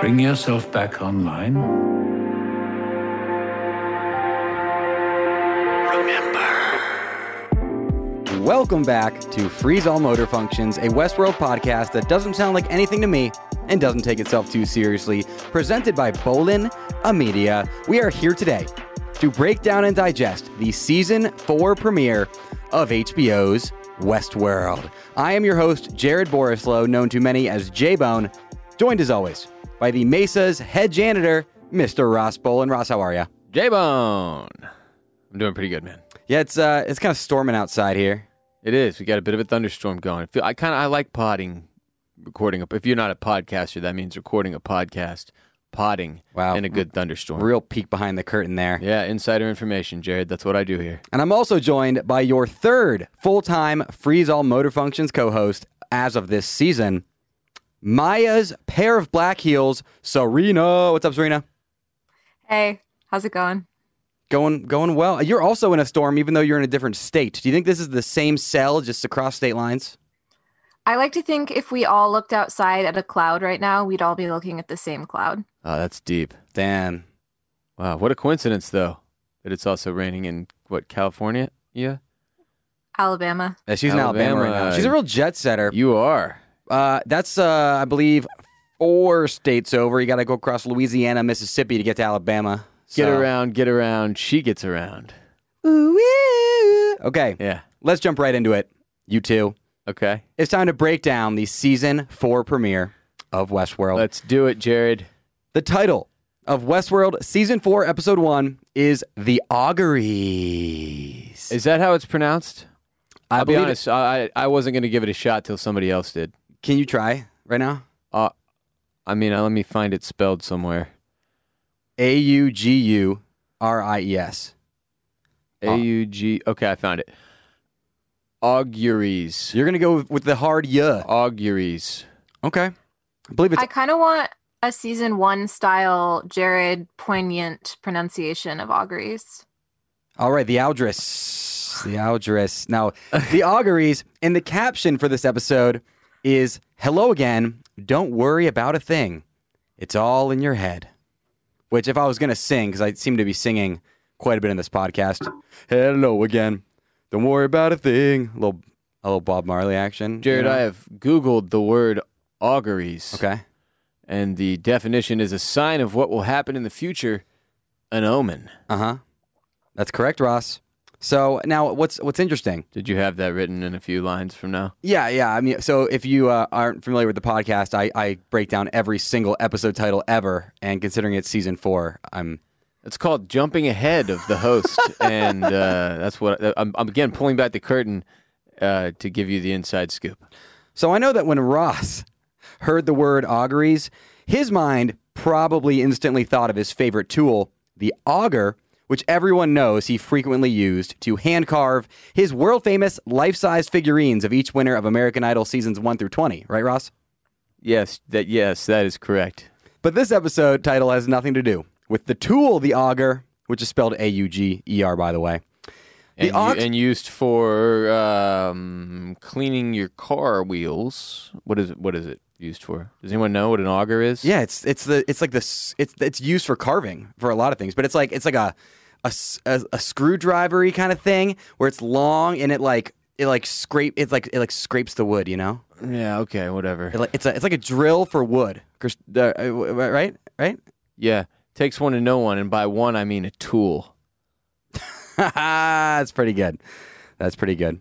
Bring yourself back online. Remember. Welcome back to Freeze All Motor Functions, a Westworld podcast that doesn't sound like anything to me and doesn't take itself too seriously. Presented by Bolin A Media, we are here today to break down and digest the season four premiere of HBO's Westworld. I am your host, Jared Borislow, known to many as J Bone, joined as always by the Mesa's head janitor, Mr. Ross Bolin. Ross, how are you? J Bone. I'm doing pretty good, man. Yeah, it's uh, it's kind of storming outside here. It is. We got a bit of a thunderstorm going. I, feel, I kind of I like potting, recording. A, if you're not a podcaster, that means recording a podcast, potting. Wow. in a good thunderstorm. Real peek behind the curtain there. Yeah, insider information, Jared. That's what I do here. And I'm also joined by your third full time Freeze All Motor Functions co host as of this season, Maya's pair of black heels, Serena. What's up, Serena? Hey, how's it going? Going going well. You're also in a storm, even though you're in a different state. Do you think this is the same cell just across state lines? I like to think if we all looked outside at a cloud right now, we'd all be looking at the same cloud. Oh, that's deep. Damn. Wow, what a coincidence, though, that it's also raining in what California? Yeah, Alabama. Yeah, she's in Alabama right now. She's a real jet setter. you are. Uh, that's, uh, I believe, four states over. You got to go across Louisiana, Mississippi to get to Alabama. Get around, get around. She gets around. Ooh. Okay. Yeah. Let's jump right into it. You two. Okay. It's time to break down the season four premiere of Westworld. Let's do it, Jared. the title of Westworld season four, episode one is The Auguries. Is that how it's pronounced? I I'll be believe it- honest. I I wasn't going to give it a shot till somebody else did. Can you try right now? Uh, I mean, uh, let me find it spelled somewhere. A U G U R I E S. A U G. Okay, I found it. Auguries. You're going to go with the hard yeah. Auguries. Okay. I believe it's I kind of want a season one style Jared poignant pronunciation of auguries. All right, the Aldris. The Aldris. Now, the auguries in the caption for this episode is Hello again. Don't worry about a thing. It's all in your head. Which, if I was going to sing, because I seem to be singing quite a bit in this podcast, hello again. Don't worry about a thing. A little, a little Bob Marley action. you Jared, know? I have Googled the word auguries. Okay. And the definition is a sign of what will happen in the future, an omen. Uh huh. That's correct, Ross. So now, what's what's interesting? Did you have that written in a few lines from now? Yeah, yeah. I mean, so if you uh, aren't familiar with the podcast, I, I break down every single episode title ever, and considering it's season four, I'm It's called jumping ahead of the host, and uh, that's what I'm, I'm again pulling back the curtain uh, to give you the inside scoop. so I know that when Ross heard the word auguries, his mind probably instantly thought of his favorite tool, the auger, which everyone knows he frequently used to hand carve his world famous life size figurines of each winner of American Idol seasons one through twenty. Right, Ross? Yes, that yes, that is correct. But this episode title has nothing to do with the tool, the auger, which is spelled A U G E R, by the way. And, aux- and used for um, cleaning your car wheels. What is it? What is it used for? Does anyone know what an auger is? Yeah, it's it's the it's like this it's it's used for carving for a lot of things, but it's like it's like a a, a, a screwdrivery kind of thing where it's long and it like it like scrape it's like it like scrapes the wood, you know. Yeah. Okay. Whatever. It like, it's a it's like a drill for wood. the- uh, right? Right? Yeah. Takes one to know one, and by one I mean a tool. That's pretty good. That's pretty good.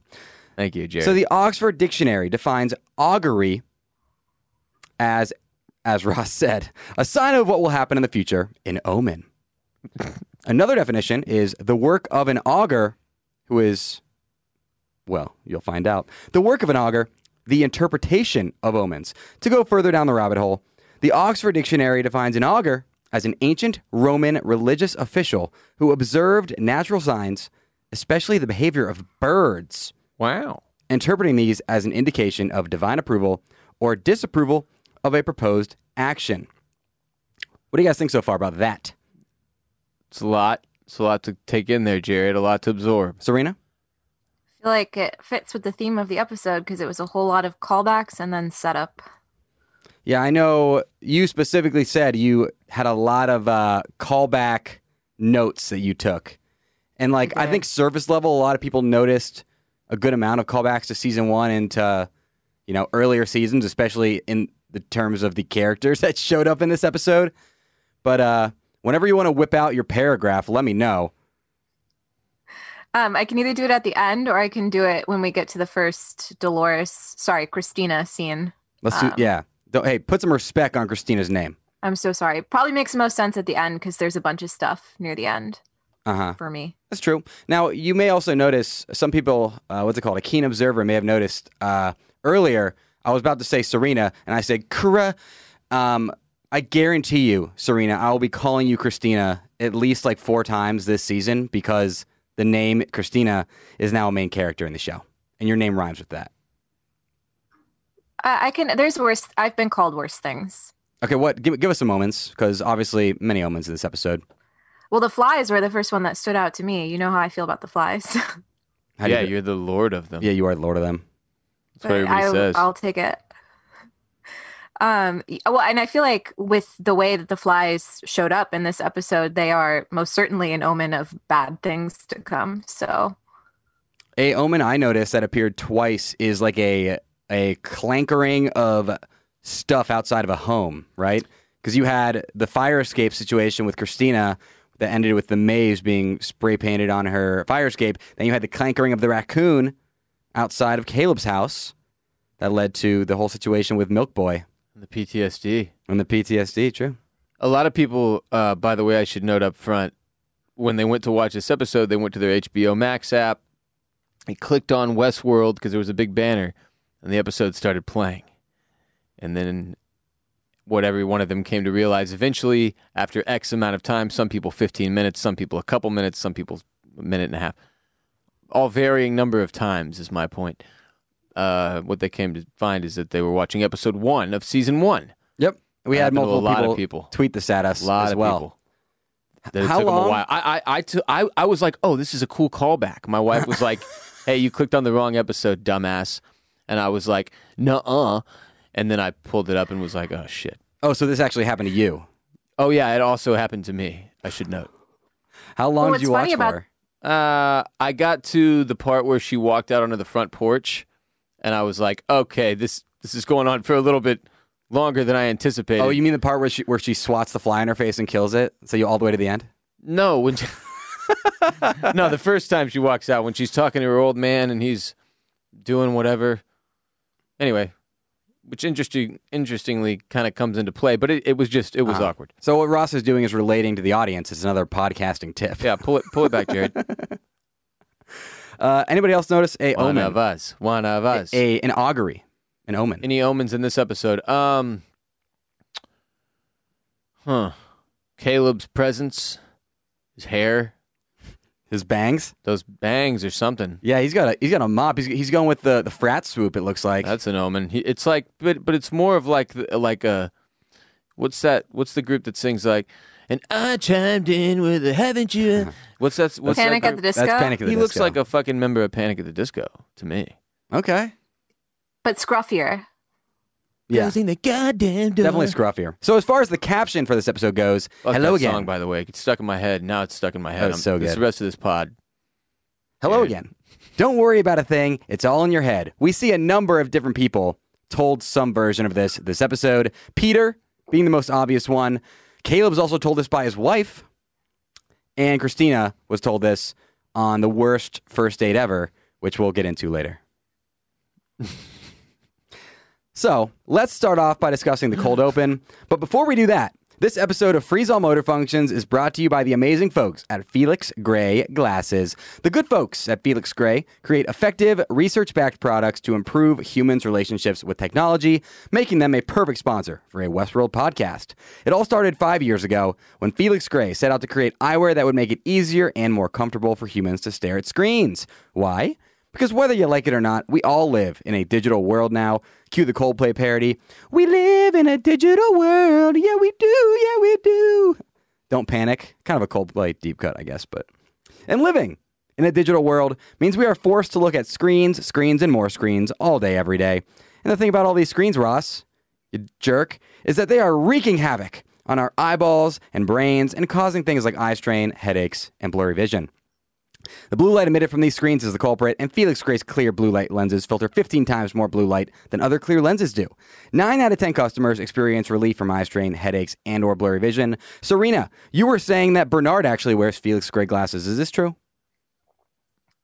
Thank you, Jared. So the Oxford Dictionary defines augury as, as Ross said, a sign of what will happen in the future, an omen. Another definition is the work of an augur who is, well, you'll find out. The work of an augur, the interpretation of omens. To go further down the rabbit hole, the Oxford Dictionary defines an augur as an ancient Roman religious official who observed natural signs, especially the behavior of birds wow. interpreting these as an indication of divine approval or disapproval of a proposed action. What do you guys think so far about that? It's a lot. It's a lot to take in there, Jared. A lot to absorb. Serena? I feel like it fits with the theme of the episode because it was a whole lot of callbacks and then setup. Yeah, I know you specifically said you had a lot of uh, callback notes that you took. And like I did. think surface level, a lot of people noticed a good amount of callbacks to season one and to, you know, earlier seasons, especially in the terms of the characters that showed up in this episode. But uh, whenever you want to whip out your paragraph, let me know. Um, I can either do it at the end or I can do it when we get to the first Dolores, sorry, Christina scene. Let's do Um, yeah. Don't, hey, put some respect on Christina's name. I'm so sorry. Probably makes the most sense at the end because there's a bunch of stuff near the end Uh huh. for me. That's true. Now, you may also notice some people, uh, what's it called? A keen observer may have noticed uh, earlier, I was about to say Serena, and I said, Kura. Um, I guarantee you, Serena, I will be calling you Christina at least like four times this season because the name Christina is now a main character in the show, and your name rhymes with that. I, I can. There's worse. I've been called worse things. Okay, what? Give, give us some moments because obviously many moments in this episode. Well, the flies were the first one that stood out to me. You know how I feel about the flies. How yeah, you do- you're the lord of them. yeah, you are the Lord of them. That's what everybody I, says. I'll take it. Um. Well, and I feel like with the way that the flies showed up in this episode, they are most certainly an omen of bad things to come. So A omen I noticed that appeared twice is like a a clankering of stuff outside of a home, right? Because you had the fire escape situation with Christina that ended with the maze being spray painted on her fire escape. Then you had the clankering of the raccoon outside of Caleb's house that led to the whole situation with Milk Boy the PTSD. and the PTSD. True. A lot of people, uh, by the way, I should note up front, when they went to watch this episode, they went to their HBO Max app. They clicked on Westworld because there was a big banner, and the episode started playing. And then what every one of them came to realize eventually, after X amount of time, some people 15 minutes, some people a couple minutes, some people a minute and a half, all varying number of times, is my point. Uh, what they came to find is that they were watching episode one of season one. Yep. We had Happened a multiple lot of people, people. tweet this at us A lot as of well. people. That it How took them long- a while. I, I, I, I, I was like, oh, this is a cool callback. My wife was like, hey, you clicked on the wrong episode, dumbass. And I was like, nuh-uh. And then I pulled it up and was like, oh, shit. Oh, so this actually happened to you. Oh, yeah, it also happened to me, I should note. How long Well, did you what's watch funny about- for? Uh, I got to the part where she walked out onto the front porch, and I was like, okay, this this is going on for a little bit longer than I anticipated. Oh, you mean the part where she where she swats the fly in her face and kills it? So you all the way to the end? No, when she- no, the first time she walks out when she's talking to her old man and he's doing whatever. Anyway, which interesting, interestingly, kind of comes into play, but it, it was just it was Uh-huh. awkward. So what Ross is doing is relating to the audience. It's another podcasting tip. Yeah, pull it, pull it back, Jared. Uh, anybody else notice a One omen? of us, one of us. A an augury, an omen. Any omens in this episode? Um, huh? Caleb's presence, his hair, His bangs. those bangs, or something. Yeah, he's got a he's got a mop. He's, he's going with the the frat swoop. It looks like. That's an omen. He, it's like, but but it's more of like the- like a what's that? What's the group that sings like? And I chimed in with a haven't you? What's that? What's Panic that at the? Disco. That's Panic at the He looks like a fucking member of Panic at the Disco to me. okay. but scruffier. Yeah, Closing the goddamn door. definitely scruffier. So as far as the caption for this episode goes, Fuck hello that again. Song, by the way, it's stuck in my head. Now it's stuck in my head. That was I'm- so this- good. The rest of this pod. Hello Dude. again. Don't worry about a thing. It's all in your head. We see a number of different people told some version of this this episode. Peter being the most obvious one. Caleb's also told this by his wife. And Christina was told this on the worst first date ever, which we'll get into later. so let's start off by discussing the cold open. But before we do that, this episode of Freeze All Motor Functions is brought to you by the amazing folks at Felix Gray Glasses. The good folks at Felix Gray create effective, research backed products to improve humans' relationships with technology, making them a perfect sponsor for a Westworld podcast. It all started five years ago when Felix Gray set out to create eyewear that would make it easier and more comfortable for humans to stare at screens. Why? Because whether you like it or not, we all live in a digital world now. Cue the Coldplay parody. We live in a digital world. Yeah, we do. Yeah, we do. Don't panic. Kind of a Coldplay deep cut, I guess, but. And living in a digital world means we are forced to look at screens, screens, and more screens all day, every day. And the thing about all these screens, Ross, you jerk, is that they are wreaking havoc on our eyeballs and brains and causing things like eye strain, headaches, and blurry vision. The blue light emitted from these screens is the culprit, and Felix Gray's clear blue light lenses filter 15 times more blue light than other clear lenses do. 9 out of 10 customers experience relief from eye strain, headaches, and or blurry vision. Serena, you were saying that Bernard actually wears Felix Gray glasses. Is this true?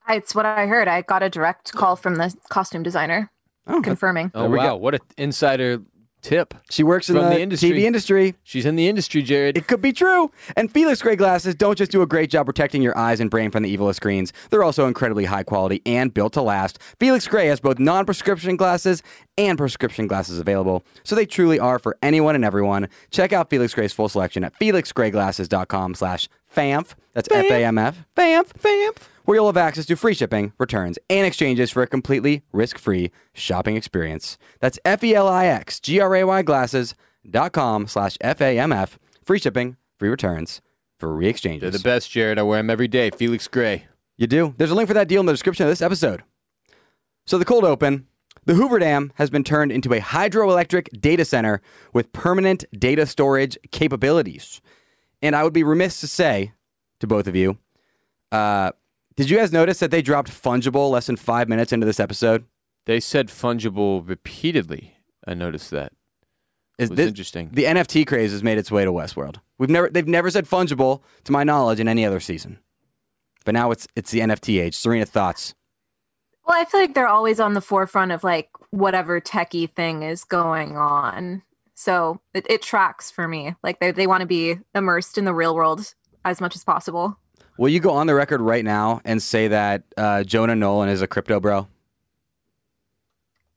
It's what I heard. I got a direct call from the costume designer Oh, confirming. Oh we wow, go. what an insider tip. she works in the, the industry. TV industry. She's in the industry, Jared. It could be true. And Felix Gray glasses don't just do a great job protecting your eyes and brain from the evil of screens, they're also incredibly high quality and built to last. Felix Gray has both non prescription glasses and prescription glasses available, so they truly are for anyone and everyone. Check out Felix Gray's full selection at felixgrayglasses.com slash FAMF. That's F A M F. FAMF. FAMF. Where you'll have access to free shipping, returns, and exchanges for a completely risk free shopping experience. That's F E L I X G R A Y glasses.com slash F A M F. Free shipping, free returns, free re They're exchanges. the best, Jared. I wear them every day. Felix Gray. You do. There's a link for that deal in the description of this episode. So, the cold open the Hoover Dam has been turned into a hydroelectric data center with permanent data storage capabilities. And I would be remiss to say to both of you, uh, did you guys notice that they dropped fungible less than five minutes into this episode? They said fungible repeatedly. I noticed that. Is It this, interesting. The NFT craze has made its way to Westworld. We've never they've never said fungible to my knowledge in any other season. But now it's it's the NFT age. Serena thoughts. Well, I feel like they're always on the forefront of like whatever techie thing is going on. So it, it tracks for me. Like they, they want to be immersed in the real world as much as possible. Will you go on the record right now and say that uh, Jonah Nolan is a crypto bro?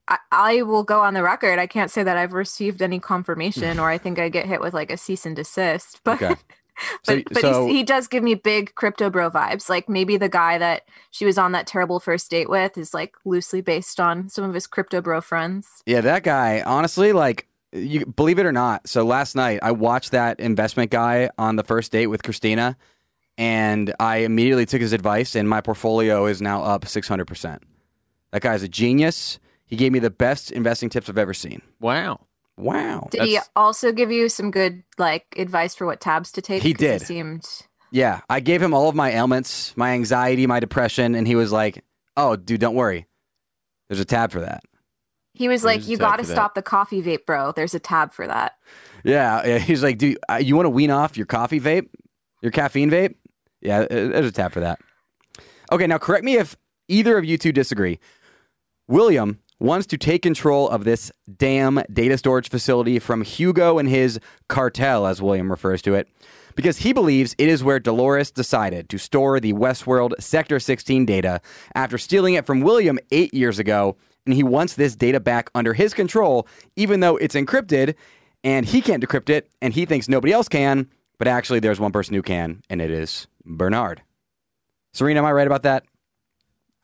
I, I will go on the record. I can't say that I've received any confirmation or I think I get hit with like a cease and desist. But Okay. but, So- but so- he does give me big crypto bro vibes. Like maybe the guy that she was on that terrible first date with is like loosely based on some of his crypto bro friends. Yeah, that guy. Honestly, like you believe it or not. So last night I watched that investment guy on the first date with Christina, and I immediately took his advice, and my portfolio is now up six hundred percent. That guy's a genius. He gave me the best investing tips I've ever seen. Wow. Wow. Did he also give you some good like advice for what tabs to take? He did. seemed Yeah, I gave him all of my ailments, my anxiety, my depression, and he was like, "Oh, dude, don't worry. There's a tab for that." he was There's like, "You got to for that." stop the coffee vape, bro. There's a tab for that." Yeah, yeah, he's like, "Dude, uh, you want to wean off your coffee vape, your caffeine vape?" Yeah, uh, there's a tab for that. Okay, now correct me if either of you two disagree. William wants to take control of this damn data storage facility from Hugo and his cartel, as William refers to it, because he believes it is where Dolores decided to store the Westworld Sector 16 data after stealing it from William eight years ago, and he wants this data back under his control, even though it's encrypted, and he can't decrypt it, and he thinks nobody else can, but actually there's one person who can, and it is Bernard. Serena, am I right about that?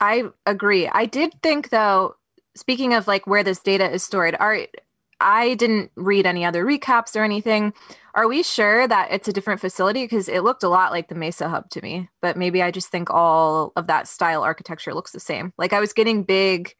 I agree. I did think though, speaking of like where this data is stored, are I didn't read any other recaps or anything. Are we sure that it's a different facility? Because it looked a lot like the Mesa Hub to me, but maybe I just think all of that style architecture looks the same. Like I was getting big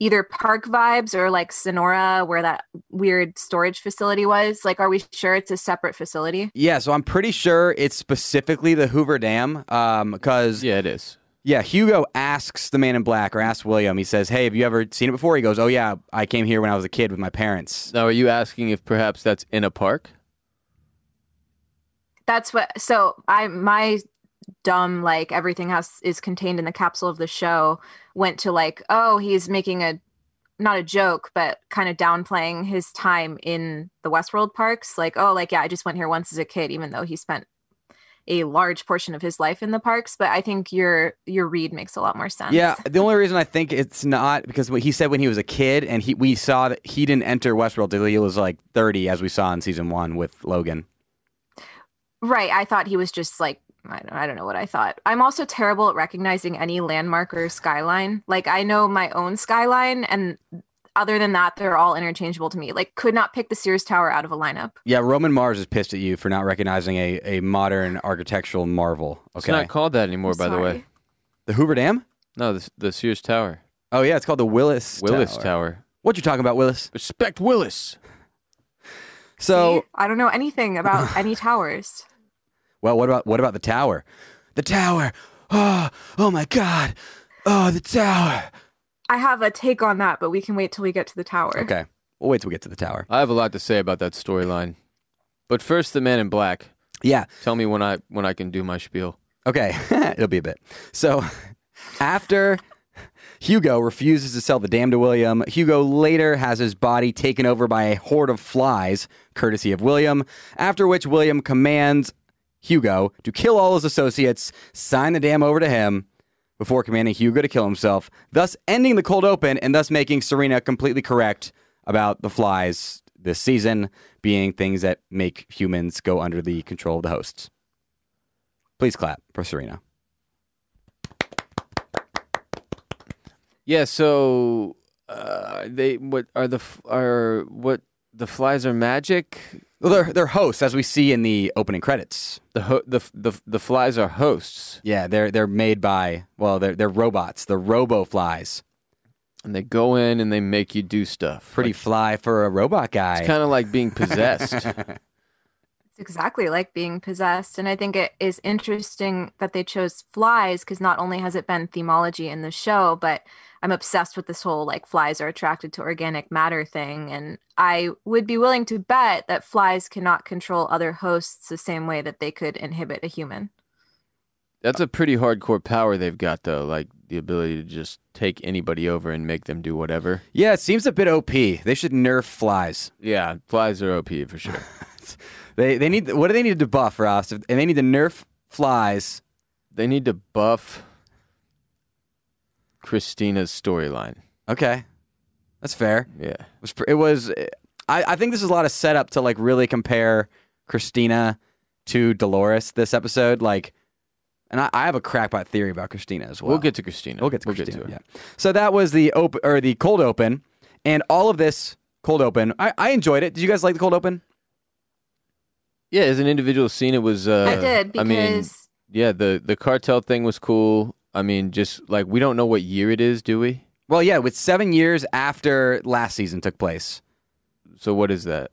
either park vibes or like Sonora, where that weird storage facility was. Like, are we sure it's a separate facility? Yeah, so I'm pretty sure it's specifically the Hoover Dam, um, because Yeah, it is. Yeah, Hugo asks the man in black or asks William, he says, Hey, have you ever seen it before? He goes, Oh, yeah, I came here when I was a kid with my parents. Now, are you asking if perhaps that's in a park? that's what so i my dumb like everything has is contained in the capsule of the show went to like oh he's making a not a joke but kind of downplaying his time in the westworld parks. Like oh like yeah i just went here once as a kid even though he spent a large portion of his life in the parks. But i think your your read makes a lot more sense. Yeah, the only reason I think it's not because what he said when he was a kid, and he we saw that he didn't enter Westworld till he was like 30, as we saw in season one with Logan. right i thought he was just like I don't, I don't know what I thought. I'm also terrible at recognizing any landmark or skyline. Like I know my own skyline, and other than that, they're all interchangeable to me. Like could not pick the Sears Tower out of a lineup. Yeah, Roman Mars is pissed at you for not recognizing a, a modern architectural marvel. Okay. It's Okay. not called that anymore, I'm by the way. the Hoover Dam? No, the, the Sears Tower. Oh, yeah, it's called the Willis Willis Tower. Tower. What you talking about, Willis? Respect Willis. So, See? I don't know anything about any towers. Well, what about what about the tower? The tower. Oh, oh my God. Oh, the tower. I have a take on that, but we can wait till we get to the tower. Okay, we'll wait till we get to the tower. I have a lot to say about that storyline. But first, the Man in Black. Yeah. Tell me when I when I can do my spiel. Okay, it'll be a bit. So, after Hugo refuses to sell the dam to William, Hugo later has his body taken over by a horde of flies, courtesy of William. After which, William commands Hugo to kill all his associates, sign the dam over to him, before commanding Hugo to kill himself, thus ending the cold open and thus making Serena completely correct about the flies this season being things that make humans go under the control of the hosts. Please clap for Serena. Yeah. So uh, they what are the are what the flies are magic. Well, they're, they're hosts, as we see in the opening credits. The ho- the the the flies are hosts, Yeah, they're they're made by well, they're they're robots, the Robo Flies. and they go in and they make you do stuff. Pretty fly for a robot guy. It's kind of like being possessed. It's exactly like being possessed. And I think it is interesting that they chose flies because not only has it been themology in the show, but I'm obsessed with this whole like flies are attracted to organic matter thing. And I would be willing to bet that flies cannot control other hosts the same way that they could inhibit a human. That's a pretty hardcore power they've got, though. Like the ability to just take anybody over and make them do whatever. yeah, it seems a bit OP. They should nerf flies. Yeah, flies are OP for sure. They they need what do they need to buff, Ross? And they need to nerf flies. they need to buff Christina's storyline. Okay, that's fair. Yeah. It was. It was I, I think this is a lot of setup to like really compare Christina to Dolores this episode. Like, and I, I have a crackpot theory about Christina as well. We'll get to Christina. We'll get to we'll Christina. her. yeah. So that was the open or the cold open, and all of this cold open. I, I enjoyed it. Did you guys like the cold open? Yeah, as an individual scene, it was. Uh, I did because I mean, yeah, the the cartel thing was cool. I mean, just like we don't know what year it is, do we? Well, yeah. With seven years after last season took place, So what is that?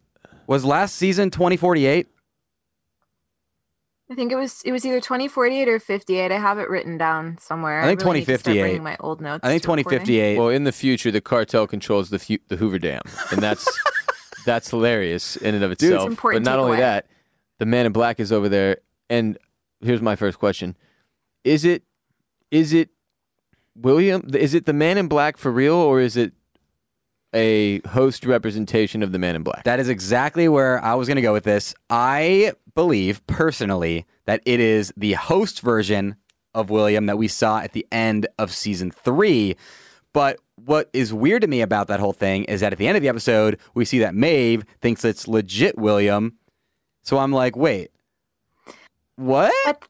was last season twenty forty eight. I think it was it was either 2048 or 58. I have it written down somewhere. I think really need to start 2058. My old notes. I think twenty fifty eight. Well, in the future, the cartel controls the fu- the Hoover Dam, and that's that's hilarious in and of Dude, it's itself. important but not only takeaway. that, the Man in Black is over there. And here's my first question: Is it is it William? Is it the Man in Black for real, or is it a host representation of the Man in Black? That is exactly where I was going to go with this. I believe personally that it is the host version of William that we saw at the end of season three. But what is weird to me about that whole thing is that at the end of the episode, we see that Maeve thinks it's legit William. So I'm like, wait, what? But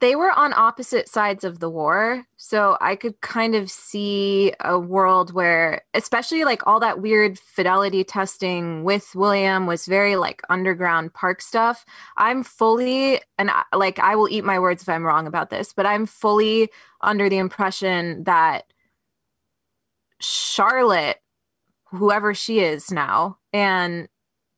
they were on opposite sides of the war. So I could kind of see a world where, especially like all that weird fidelity testing with William was very like underground park stuff. I'm fully, and I, like I will eat my words if I'm wrong about this, but I'm fully under the impression that Charlotte, whoever she is now, and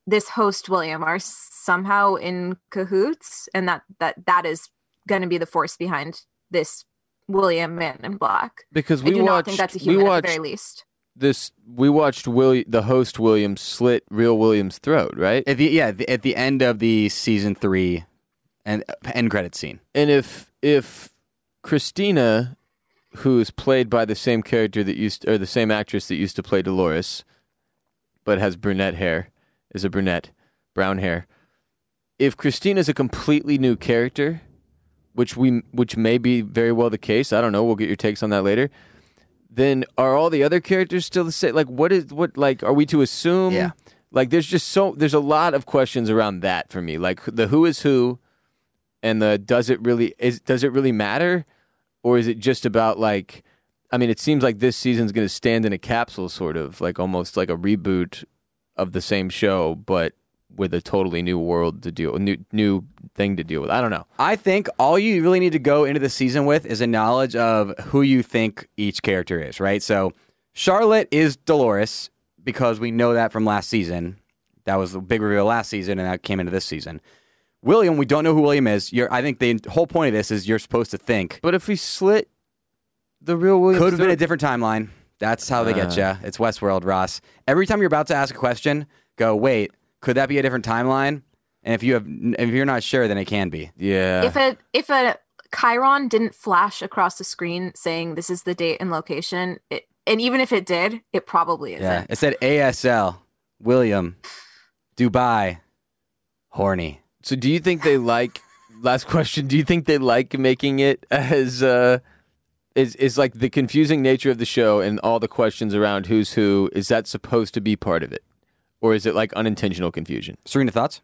this host William are somehow in cahoots, and that that that is going to be the force behind this William Man in Black. because I we do not think that's a we human at the very least. this we watched Will the host William slit real William's throat, right? At the, yeah, the, at the end of the season three and end credit scene. And if if Christina, who's played by the same character that used or the same actress that used to play Dolores, but has brunette hair, is a brunette, brown hair. If Christine is a completely new character, which we which may be very well the case, I don't know. We'll get your takes on that later. Then are all the other characters still the same? Like, what is what? Like, are we to assume? Yeah. Like, there's just so there's a lot of questions around that for me. Like the who is who, and the does it really is does it really matter, or is it just about like? I mean, it seems like this season's going to stand in a capsule, sort of like almost like a reboot of the same show, but with a totally new world to deal, a new new thing to deal with. I don't know. I think all you really need to go into the season with is a knowledge of who you think each character is, right? So Charlotte is Dolores because we know that from last season. That was the big reveal last season, and that came into this season. William, we don't know who William is. You're, I think the whole point of this is you're supposed to think But if we slit the real William, could have been a different timeline. That's how they get Uh. you. It's Westworld, Ross. Every time you're about to ask a question, go wait. Could that be a different timeline? And if you have, if you're not sure, then it can be. yeah. if a if a Chiron didn't flash across the screen saying this is the date and location, it, and even if it did, it probably isn't. Yeah, it said ASL, William, Dubai, horny. So do you think they like last question, do you think they like making it as uh is is like the confusing nature of the show and all the questions around who's who, is that supposed to be part of it? Or is it like unintentional confusion? Serena, thoughts?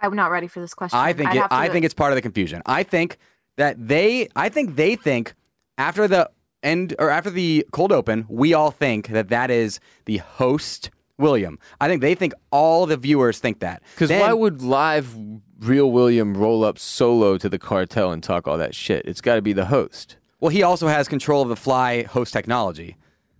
I'm not ready for this question. I think it, I think it's part of the confusion. I think that they I think they think after the end or after the cold open, we all think that that is the host William. I think they think all the viewers think that. Because why would live real William roll up solo to the cartel and talk all that shit? It's got to be the host, Well, he also has control of the fly host technology.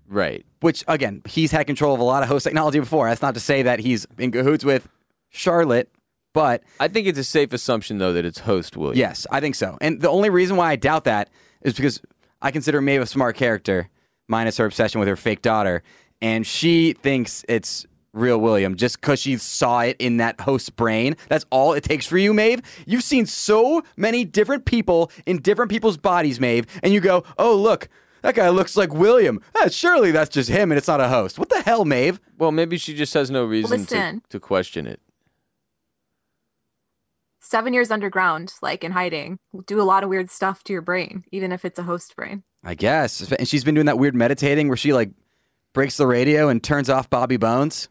right? Which again, he's had control of a lot of host technology before. That's not to say that he's in cahoots with Charlotte, but I think it's a safe assumption though that it's host William. Yes, I think so. And the only reason why I doubt that is because I consider Maeve a smart character, minus her obsession with her fake daughter, and she thinks it's real William just because she saw it in that host's brain. That's all it takes for you, Maeve. You've seen so many different people in different people's bodies, Maeve, and you go, oh, look. That guy looks like William. Eh, surely that's just him and it's not a host. What the hell, Maeve? Well, maybe she just has no reason to, to question it. seven years underground, like in hiding, will do a lot of weird stuff to your brain, even if it's a host brain. I guess. And she's been doing that weird meditating where she like breaks the radio and turns off Bobby Bones.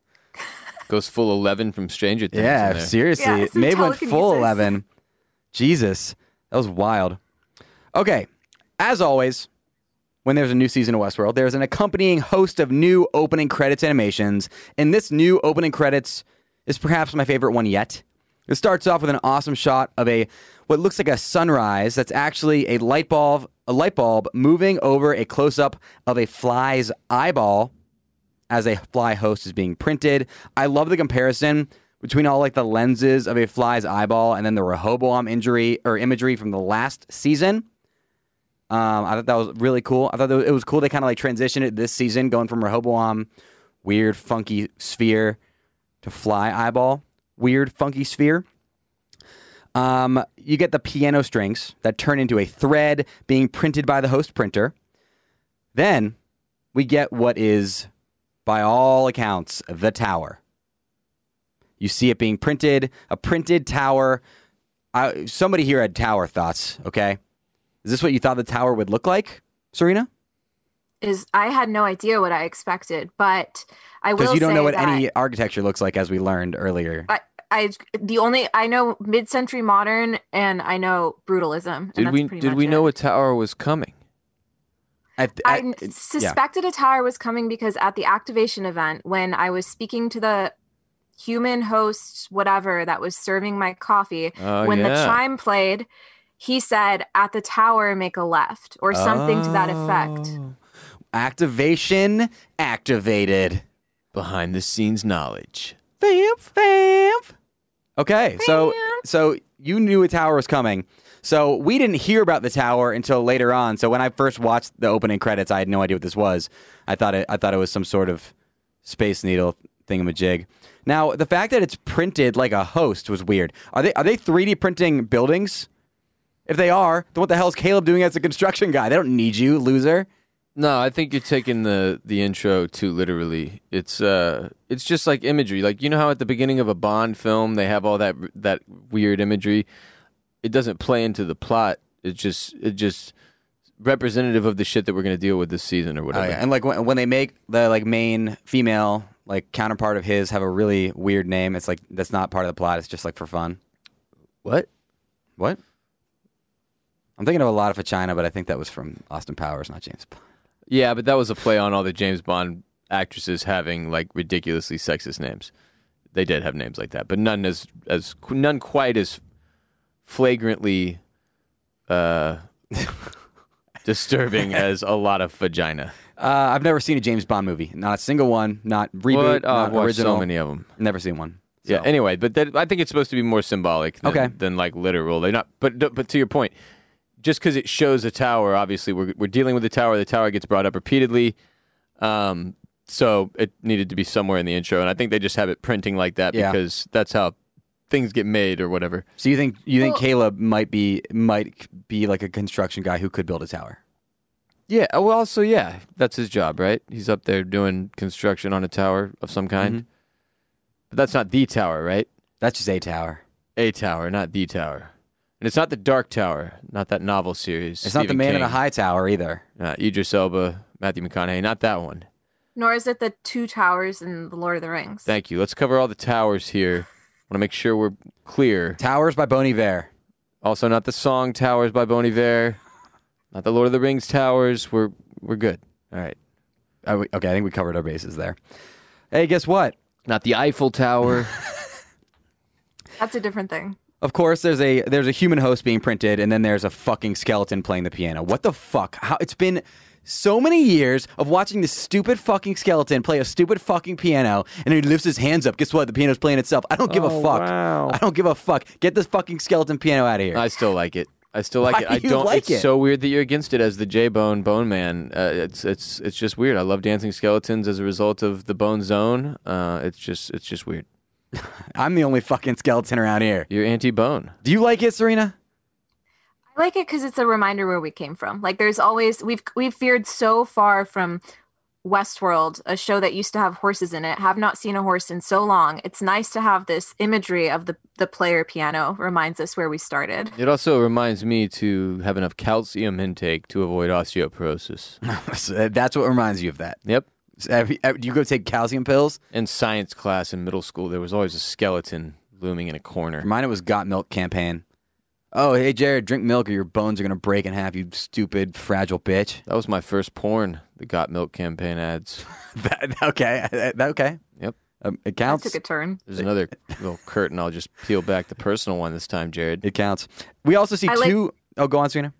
Goes full eleven from Stranger Things. Yeah, seriously. Yeah, some Maeve went full 11. Jesus. That was wild. Okay. As always, when there's a new season of Westworld, there's an accompanying host of new opening credits animations. And this new opening credits is perhaps my favorite one yet. It starts off with an awesome shot of a what looks like a sunrise that's actually a light bulb, a light bulb moving over a close up of a fly's eyeball as a fly host is being printed. I love the comparison between all like the lenses of a fly's eyeball and then the Rehoboam injury or imagery from the last season. Um, I thought that was really cool. I thought it was cool they kind of like transitioned it this season, going from Rehoboam, weird funky sphere, to fly eyeball, weird funky sphere. Um, you get the piano strings that turn into a thread being printed by the host printer. Then we get what is, by all accounts, the tower. You see it being printed, a printed tower. I, somebody here had tower thoughts, okay? Is this what you thought the tower would look like, Serena? Is I had no idea what I expected, but I will Because you don't know what that any architecture looks like, as we learned earlier. I, I the only I know mid-century modern and I know brutalism. and Did we did we it. know a tower was coming? I, I I- yeah. suspected a tower was coming because at the activation event, when I was speaking to the human host, whatever that was serving my coffee, Oh, when the chime played, he said, "At the tower, make a left," or something to that effect. Oh. Activation activated. Behind the scenes knowledge. Vamp, vamp. Okay, so so you knew a tower was coming. So we didn't hear about the tower until later on. So when I first watched the opening credits, I had no idea what this was. I thought it I thought it was some sort of space needle thingamajig. Now the fact that it's printed like a host was weird. Are they are they 3D printing buildings? If they are, then what the hell is Caleb doing as a construction guy? They don't need you, loser. No, I think you're taking the the intro too literally. It's uh it's just like imagery. Like you know how at the beginning of a Bond film they have all that that weird imagery. It doesn't play into the plot. It's just it just representative of the shit that we're going to deal with this season or Oh, whatever. yeah. And like when, when they make the like main female like counterpart of his have a really weird name, it's like that's not part of the plot. It's just like for fun. What? What? I'm thinking of a lot of China, but I think that was from Austin Powers, not James Bond. Yeah, but that was a play on all the James Bond actresses having like ridiculously sexist names. They did have names like that, but none as as none quite as flagrantly uh, disturbing as a lot of vagina. Uh, I've never seen a James Bond movie. Not a single one. Not reboot. What? Oh, not I've watched original. so many of them. Never seen one. Yeah. Anyway, but that, I think it's supposed to be more symbolic than, Okay. than like literal. They're not. But but to your point, just because it shows a tower, obviously we're we're dealing with the tower. The tower gets brought up repeatedly, um, so it needed to be somewhere in the intro, and I think they just have it printing like that Yeah. because that's how things get made or whatever. So you think you think Well- Caleb might be might be like a construction guy who could build a tower? Yeah. oh, Well, also yeah, that's his job, right? He's up there doing construction on a tower of some kind. Mhm. But that's not the tower, right? That's just a tower. A tower, not the tower. And it's not the Dark Tower, not that novel series. It's not the Stephen man in the King. high tower either. Uh, Idris Elba, Matthew McConaughey, not that one. Nor is it the two towers in the Lord of the Rings. Thank you. Let's cover all the towers here. I want to make sure we're clear. Towers by Bon Iver. Also, not the song Towers by Bon Iver, not the Lord of the Rings towers. We're we're good. All right. We- okay, I think we covered our bases there. Hey, guess what? Not the Eiffel Tower. That's a different thing. Of course, there's a there's a human host being printed, and then there's a fucking skeleton playing the piano. What the fuck? How it's been so many years of watching this stupid fucking skeleton play a stupid fucking piano, and he lifts his hands up. Guess what? The piano's playing itself. I don't give Oh, a fuck. wow. I don't give a fuck. Get this fucking skeleton piano out of here. I still like it. I still like Why it. I do you don't. like it's it? so weird that you're against it as the J Bone Bone Man. Uh, it's it's it's just weird. I love dancing skeletons as a result of the Bone Zone. Uh, it's just it's just weird. I'm the only fucking skeleton around here. You're anti-bone. Do you like it, Serena? I like it because it's a reminder where we came from. Like there's always we've we've veered so far from Westworld, a show that used to have horses in it. Have not seen a horse in so long. It's nice to have this imagery of the the player piano. Reminds us where we started. It also reminds me to have enough calcium intake to avoid osteoporosis. So That's what reminds you of that. yep. So every- every- Do you go take calcium pills? In science class in middle school, there was always a skeleton looming in a corner. Mine it was Got Milk campaign. Oh, hey Jared, drink milk or your bones are gonna break in half. You stupid, fragile bitch. That was my first porn. The Got Milk campaign ads. That- okay, that- okay. Yep. Um, it That counts. took a turn. There's another little curtain. I'll just peel back the personal one this time, Jared. It counts. We also see I like- two oh, go on, Serena.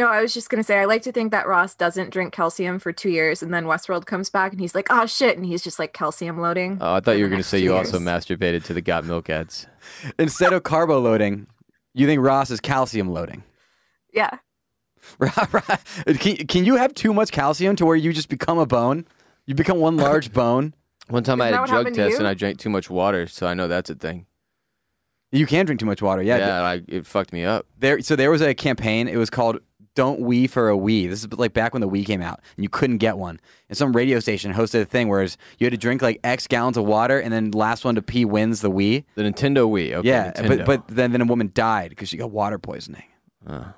No, I was just gonna say I like to think that Ross doesn't drink calcium for two years, and then Westworld comes back, and he's like, "Oh shit," and he's just like calcium loading. Oh, I thought you were going to say you years. also masturbated to the Got Milk ads. Instead of carbo loading, you think Ross is calcium loading. Yeah, can, can you have too much calcium to where you just become a bone? You become one large bone. One time I Isn't had a drug test and I drank too much water, so I know that's a thing. You can drink too much water. Yeah. Yeah, I, it fucked me up. There. So there was a campaign. It was called "Don't Wee for a Wee." This is like back when the Wii came out, and you couldn't get one. And some radio station hosted a thing where you had to drink like X gallons of water, and then last one to pee wins the Wii. The Nintendo Wii. Okay, yeah, Nintendo. but but then then a woman died because she got water poisoning. Uh,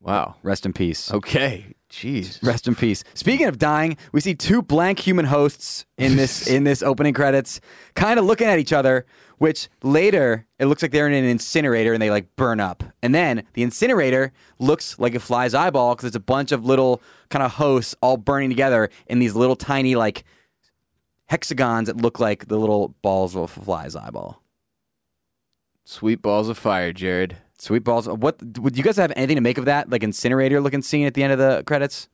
wow. Rest in peace. Okay. Jeez. Rest in peace. Speaking of dying, we see two blank human hosts in this in this opening credits, kind of looking at each other. Which later it looks like they're in an incinerator and they like burn up, and then the incinerator looks like a fly's eyeball because it's a bunch of little kind of hosts all burning together in these little tiny like hexagons that look like the little balls of a fly's eyeball. Sweet balls of fire, Jared. Sweet balls. What would you guys have anything to make of that? Like incinerator looking scene at the end of the credits?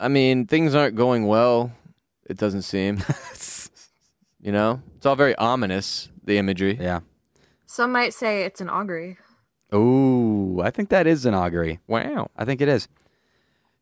I mean, things aren't going well. It doesn't seem. you know, it's all very ominous. The imagery. Yeah. some might say it's an augury. Ooh, I think that is an augury. Wow. I think it is.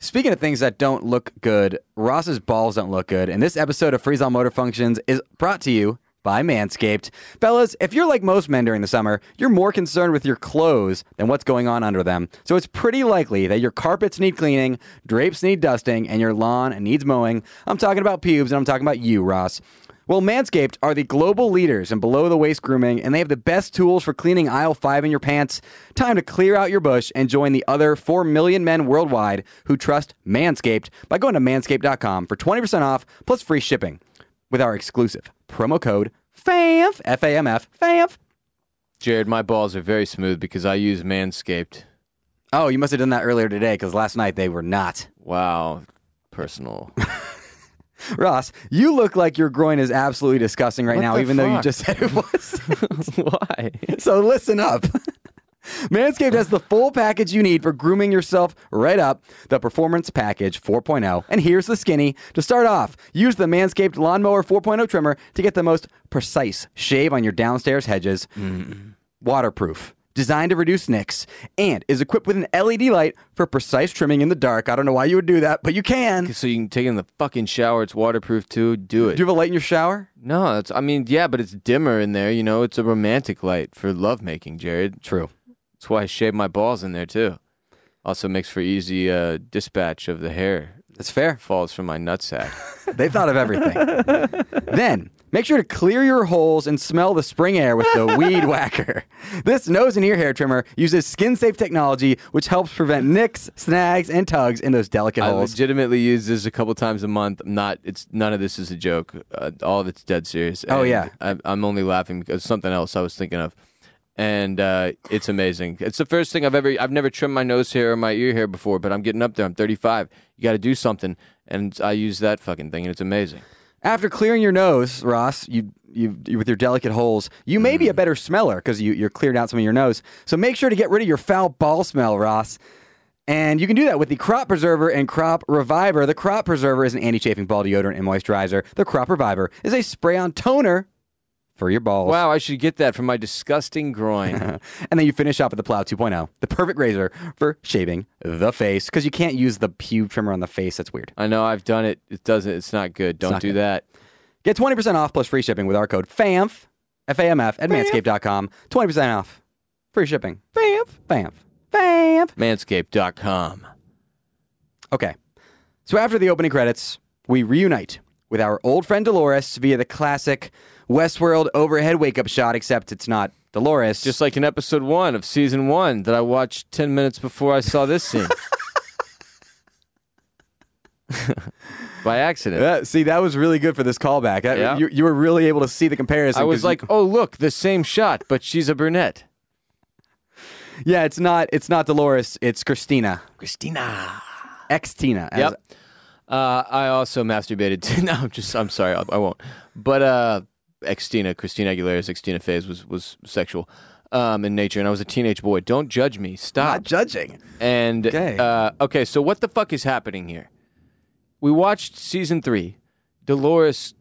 Speaking of things that don't look good, Ross's balls don't look good, and this episode of Freeze All Motor Functions is brought to you by Manscaped. Fellas, if you're like most men during the summer, you're more concerned with your clothes than what's going on under them. So it's pretty likely that your carpets need cleaning, drapes need dusting, and your lawn needs mowing. I'm talking about pubes, and I'm talking about you, Ross. Well, Manscaped are the global leaders in below the waist grooming, and they have the best tools for cleaning aisle five in your pants. Time to clear out your bush and join the other 4 million men worldwide who trust Manscaped by going to manscaped.com for 20% off plus free shipping with our exclusive promo code FAMF, F A M F, FAMF. Jared, my balls are very smooth because I use Manscaped. Oh, you must have done that earlier today because last night they were not. Wow. Personal. Ross, you look like your groin is absolutely disgusting right What now, even though you just said it was. Why? so listen up. Manscaped has the full package you need for grooming yourself right up, the Performance Package 4.0. And here's the skinny. To start off, use the Manscaped Lawnmower 4.0 trimmer to get the most precise shave on your downstairs hedges. Waterproof. Designed to reduce nicks and is equipped with an LED light for precise trimming in the dark. I don't know why you would do that, but you can. So you can take it in the fucking shower. It's waterproof too. Do it. Do you have a light in your shower? No, it's. I mean, yeah, but it's dimmer in there. You know, it's a romantic light for lovemaking, Jared. True. That's why I shave my balls in there too. Also makes for easy uh, dispatch of the hair. That's fair. Falls from my nutsack. They thought of everything. then, make sure to clear your holes and smell the spring air with the Weed Whacker. This nose and ear hair trimmer uses skin safe technology, which helps prevent nicks, snags, and tugs in those delicate I holes. legitimately use this a couple times a month. I'm not. It's none of this is a joke. Uh, all of it's dead serious. Oh, And yeah. I, I'm only laughing because something else I was thinking of, and uh, it's amazing. It's the first thing I've ever. I've never trimmed my nose hair or my ear hair before, but I'm getting up there. I'm 35. You got to do something, and I use that fucking thing, and it's amazing. After clearing your nose, Ross, you, you, you with your delicate holes, you may be a mm. better smeller because you, you're cleared out some of your nose. So make sure to get rid of your foul ball smell, Ross. And you can do that with the Crop Preserver and Crop Reviver. The Crop Preserver is an anti-chafing ball deodorant and moisturizer. The Crop Reviver is a spray-on toner for your balls. Wow, I should get that for my disgusting groin. and then you finish off with the Plow 2.0, the perfect razor for shaving the face because you can't use the pube trimmer on the face. That's weird. I know I've done it. It doesn't. It's not good. Don't not do good. that. Get 20% off plus free shipping with our code FAMF, F-A-M-F, at manscaped.com. 20% off. Free shipping. FAMF. FAMF. FAMF. Manscaped.com. Okay. So after the opening credits, we reunite with our old friend Dolores via the classic Westworld overhead wake-up shot, except it's not Dolores. Just like in episode one of season one that I watched 10 minutes before I saw this scene. By accident. Uh, see, that was really good for this callback. That- Yeah. you, you were really able to see the comparison. I was 'cause you- like, oh, look, the same shot, but she's a brunette. yeah, it's not, it's not Dolores, it's Christina, Christina. ex Tina. Yep. Uh, I also masturbated. To, no, I'm just, I'm sorry, I, I won't. But uh, Xtina, Christina Aguilera's Xtina phase was, was sexual um, in nature, and I was a teenage boy. Don't judge me. Stop. Not judging. And Okay. uh, okay, so what the fuck is happening here? We watched season three. Dolores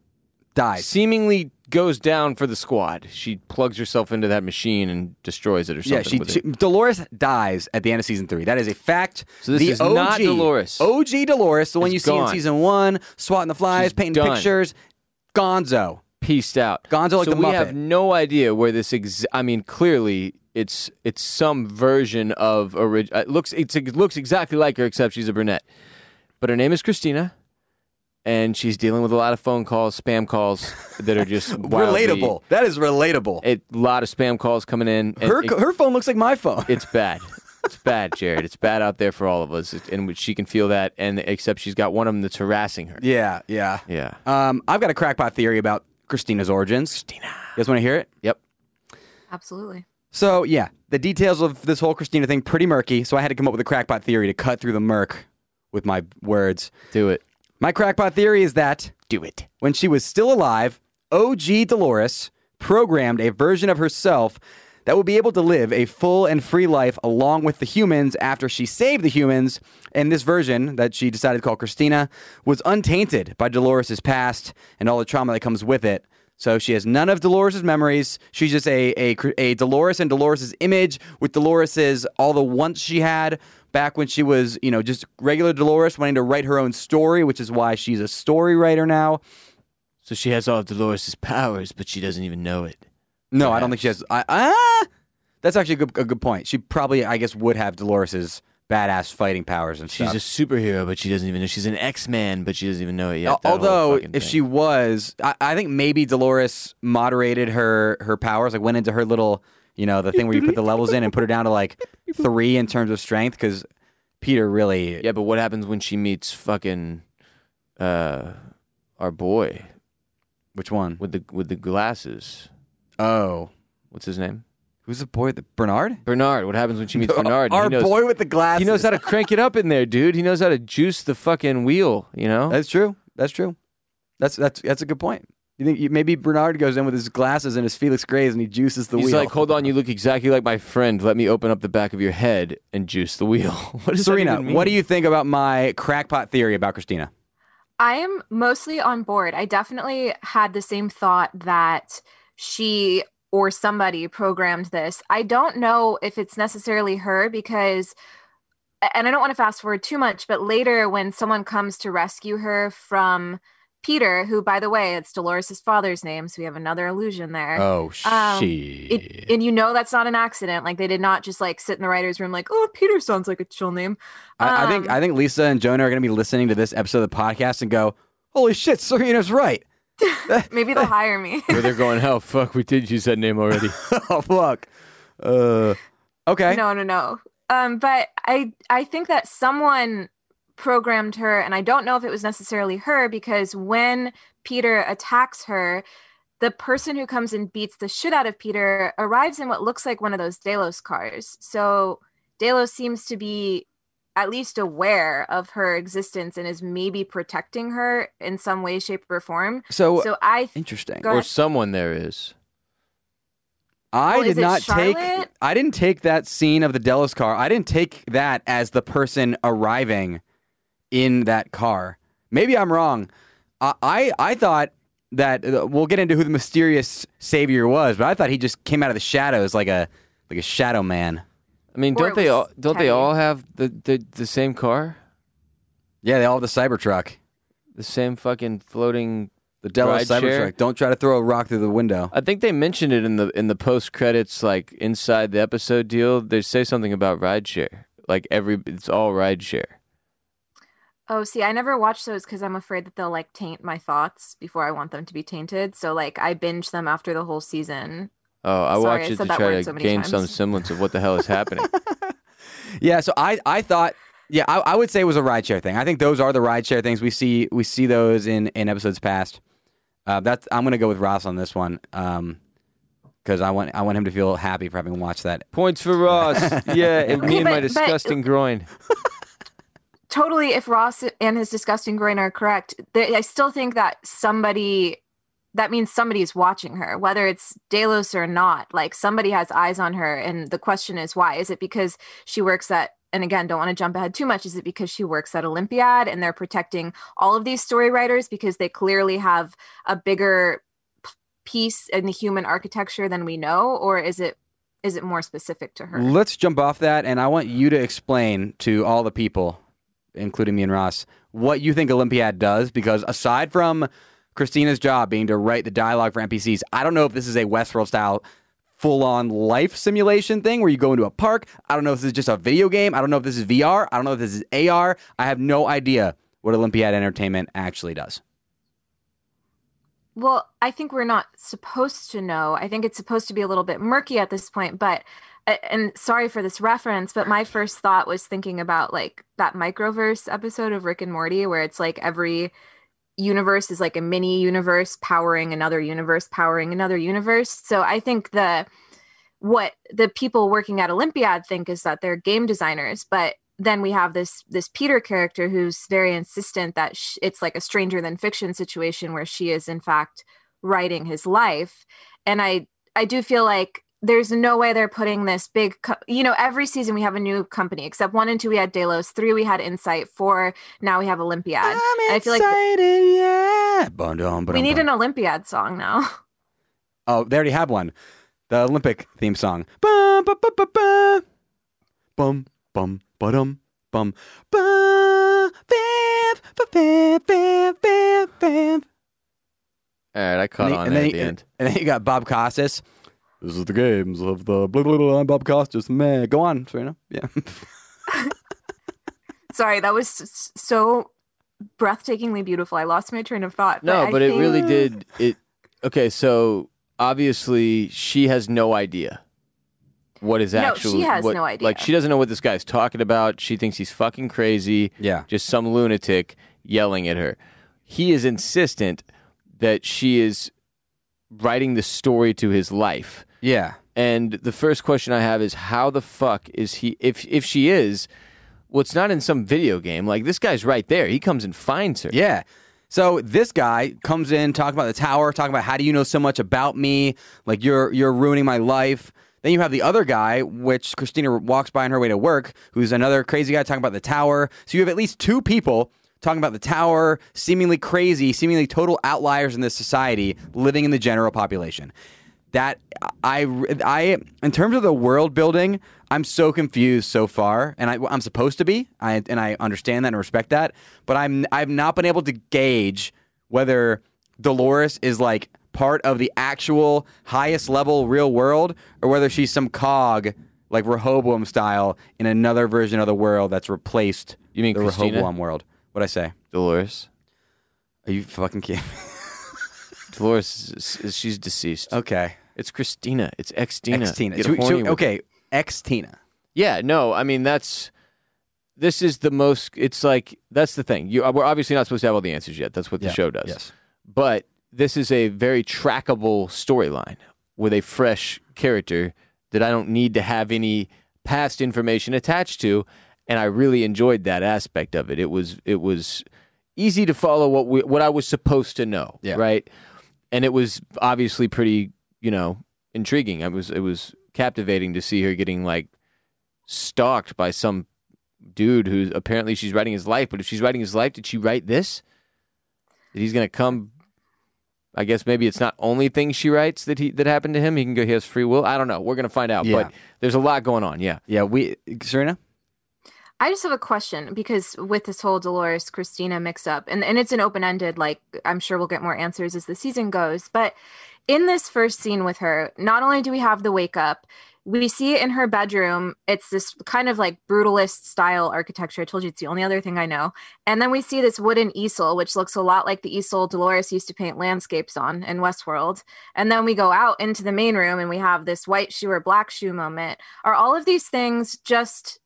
Dies. seemingly goes down for the squad. She plugs herself into that machine and destroys it or something. Yeah, she, she. Dolores dies at the end of season three. That is a fact. So this the is not Dolores. OG Dolores, the one you see in season one, swatting the flies, She's painting done. pictures. Gonzo. Pieced out. Gonzo like so the we Muppet. have no idea where this. Ex- I mean, clearly it's it's some version of original. It looks it's, it looks exactly like her except she's a brunette. But her name is Christina, and she's dealing with a lot of phone calls, spam calls that are just wildly- Relatable. That is relatable. A lot of spam calls coming in. her it- her phone looks like my phone. it's bad. It's bad, Jared. It's bad out there for all of us, and which she can feel that. And except she's got one of them that's harassing her. yeah, yeah. Yeah. Um, I've got a crackpot theory about Christina's origins. Christina. You guys want to hear it? Yep. Absolutely. So yeah, the details of this whole Christina thing pretty murky. So I had to come up with a crackpot theory to cut through the murk with my words. Do it. My crackpot theory is that Do it. when she was still alive, OG Dolores programmed a version of herself that would be able to live a full and free life along with the humans after she saved the humans. And this version that she decided to call Christina was untainted by Dolores' past and all the trauma that comes with it. So she has none of Dolores' memories. She's just a, a, a Dolores and Dolores' image with Dolores' all the wants she had back when she was, you know, just regular Dolores wanting to write her own story, which is why she's a story writer now. So she has all of Dolores' powers, but she doesn't even know it. No, I don't think she has. I, ah, that's actually a good, a good point. She probably, I guess, would have Dolores's badass fighting powers and She's stuff. a superhero, but she doesn't even know. She's an X Man, but she doesn't even know it yet. Al- That whole Although, fucking if thing. she was, I, I think maybe Dolores moderated her her powers, like went into her little, you know, the thing where you put the levels in and put her down to like three in terms of strength, because Peter really, yeah, but what happens when she meets fucking uh, our boy which one? with the with the glasses? Oh, What's his name? who's the boy? The Bernard? Bernard. What happens when she meets Bernard? Our he knows, boy with the glasses. He knows how to crank it up in there, dude. He knows how to juice the fucking wheel. You know. That's true. That's true. That's that's that's a good point. You think you, maybe Bernard goes in with his glasses and his Felix Grays and he juices the He's wheel? like, hold on, you look exactly like my friend. Let me open up the back of your head and juice the wheel. what does that Serena, even mean? what do you think about my crackpot theory about Christina? I am mostly on board. I definitely had the same thought that she or somebody programmed this. I don't know if it's necessarily her because, and I don't want to fast forward too much, but later when someone comes to rescue her from Peter, who, by the way, it's Dolores' father's name, so we have another illusion there. Oh, Um, shit. It, and you know that's not an accident. Like they did not just like sit in the writer's room like, oh, Peter sounds like a chill name. I, I think Um, I think Lisa and Jonah are going to be listening to this episode of the podcast and go, "Holy shit, Serena's right." Maybe they'll hire me. Where they're going, oh, fuck, we did use that name already. oh fuck. Uh, okay. No, no, no. Um, but I I think that someone programmed her, and I don't know if it was necessarily her because when Peter attacks her, the person who comes and beats the shit out of Peter arrives in what looks like one of those Delos cars. So Delos seems to be at least aware of her existence and is maybe protecting her in some way, shape, or form. So, So I interesting. Or someone there is. I Well, did it not take I didn't take that scene of the Delos car. I didn't take that as the person arriving in that car. Maybe I'm wrong. I I, I thought that uh, we'll get into who the mysterious savior was, but I thought he just came out of the shadows like a like a shadow man. I mean, Or don't they all don't they all have the, the, the same car? Yeah, they all have the Cybertruck. The same fucking floating The Delos Ride share? Cybertruck. Don't try to throw a rock through the window. I think they mentioned it in the in the post credits, like inside the episode deal. They say something about rideshare. Like every, it's all rideshare. Oh, see, I never watch those because I'm afraid that they'll like taint my thoughts before I want them to be tainted. So like I binge them after the whole season. Oh, I Sorry, watch I it to try to so gain times. some semblance of what the hell is happening. Yeah, so I, I thought yeah, I, I would say it was a rideshare thing. I think those are the rideshare things. We see we see those in, in episodes past. Uh, that's I'm gonna go with Ross on this one. Um because I want I want him to feel happy for having watched that. Points for Ross. Yeah, and me and my But- but- disgusting groin. Totally, if Ross and his disgusting groin are correct, they, I still think that somebody that means somebody's watching her, whether it's Delos or not. Like somebody has eyes on her, and the question is why? Is it because she works at and again, don't want to jump ahead too much. Is it because she works at Olympiad and they're protecting all of these story writers because they clearly have a bigger p- piece in the human architecture than we know, or is it is it more specific to her? Let's jump off that, and I want you to explain to all the people, including me and Ross, what you think Olympiad does. Because aside from Christina's job being to write the dialogue for NPCs, I don't know if this is a Westworld style full on life simulation thing where you go into a park. I don't know if this is just a video game. I don't know if this is VR. I don't know if this is AR. I have no idea what Olympiad Entertainment actually does. Well, I think we're not supposed to know. I think it's supposed to be a little bit murky at this point, but uh, and sorry for this reference, but my first thought was thinking about like that microverse episode of Rick and Morty where it's like every universe is like a mini universe powering another universe powering another universe. So I think the what the people working at Olympiad think is that they're game designers, but then we have this this Peter character who's very insistent that sh- it's like a stranger than fiction situation where she is in fact writing his life, and I I do feel like there's no way they're putting this big co- you know every season we have a new company except one and two we had Delos, three we had Insight, four now we have Olympiad. I'm And I feel like excited, yeah. Bum, dum, we need bum. an Olympiad song now. Oh, they already have one. The Olympic theme song. Bum, ba, ba, ba, ba. Bum, bum, ba-dum, bum. Bum, bam, bam, bam, bam, bam. All right, I caught And then- on and there then at the you- end. And then you got Bob Costas. This is the games of the blah, blah, blah, I'm Bob Costas, man. Go on, Serena. Yeah. Sorry, that was so breathtakingly beautiful. I lost my train of thought. No, I but it think- really did. It okay. So obviously, she has no idea what is No, actually. she has what- no idea. Like she doesn't know what this guy's talking about. She thinks he's fucking crazy. Yeah. just some lunatic yelling at her. He is insistent that she is writing the story to his life. Yeah. And the first question I have is how the fuck is he if if she is well it's not in some video game like this guy's right there he comes and finds her Yeah. So this guy comes in talking about the tower, talking about how do you know so much about me? Like you're you're ruining my life. Then you have the other guy, which Christina walks by on her way to work, who's another crazy guy talking about the tower. So you have at least two people talking about the tower, seemingly crazy, seemingly total outliers in this society living in the general population. That I, I, in terms of the world building, I'm so confused so far, and I, I'm supposed to be, I, and I understand that and respect that, but I'm, I've not been able to gauge whether Dolores is like part of the actual highest level real world, or whether she's some cog like Rehoboam style in another version of the world that's replaced You mean the Christina? Rehoboam world. What I say? Dolores. Are you fucking kidding? Dolores, she's deceased. okay, It's Christina. It's ex Tina. ex Tina. So- so- horny with her. okay, ex Tina. Yeah, no, I mean that's this is the most. It's like that's the thing. You uh, we're obviously not supposed to have all the answers yet. That's what the Yeah, show does. yes. but this is a very trackable storyline with a fresh character that I don't need to have any past information attached to, and I really enjoyed that aspect of it. It was it was easy to follow what we, what I was supposed to know, Yeah. right? And it was obviously pretty, you know, intriguing. I was it was captivating to see her getting like stalked by some dude who apparently she's writing his life. But if she's writing his life, did she write this? That he's going to come. I guess maybe it's not only things she writes that he that happened to him. He can go. He has free will. I don't know. We're going to find out. Yeah. But there's a lot going on. Yeah. Yeah, we Serena. I just have a question because with this whole Dolores Christina mix up, and, and it's an open ended, like I'm sure we'll get more answers as the season goes. But in this first scene with her, not only do we have the wake up, we see it in her bedroom. It's this kind of like brutalist style architecture. I told you it's the only other thing I know. And then we see this wooden easel, which looks a lot like the easel Dolores used to paint landscapes on in Westworld. And then we go out into the main room and we have this white shoe or black shoe moment. Are all of these things just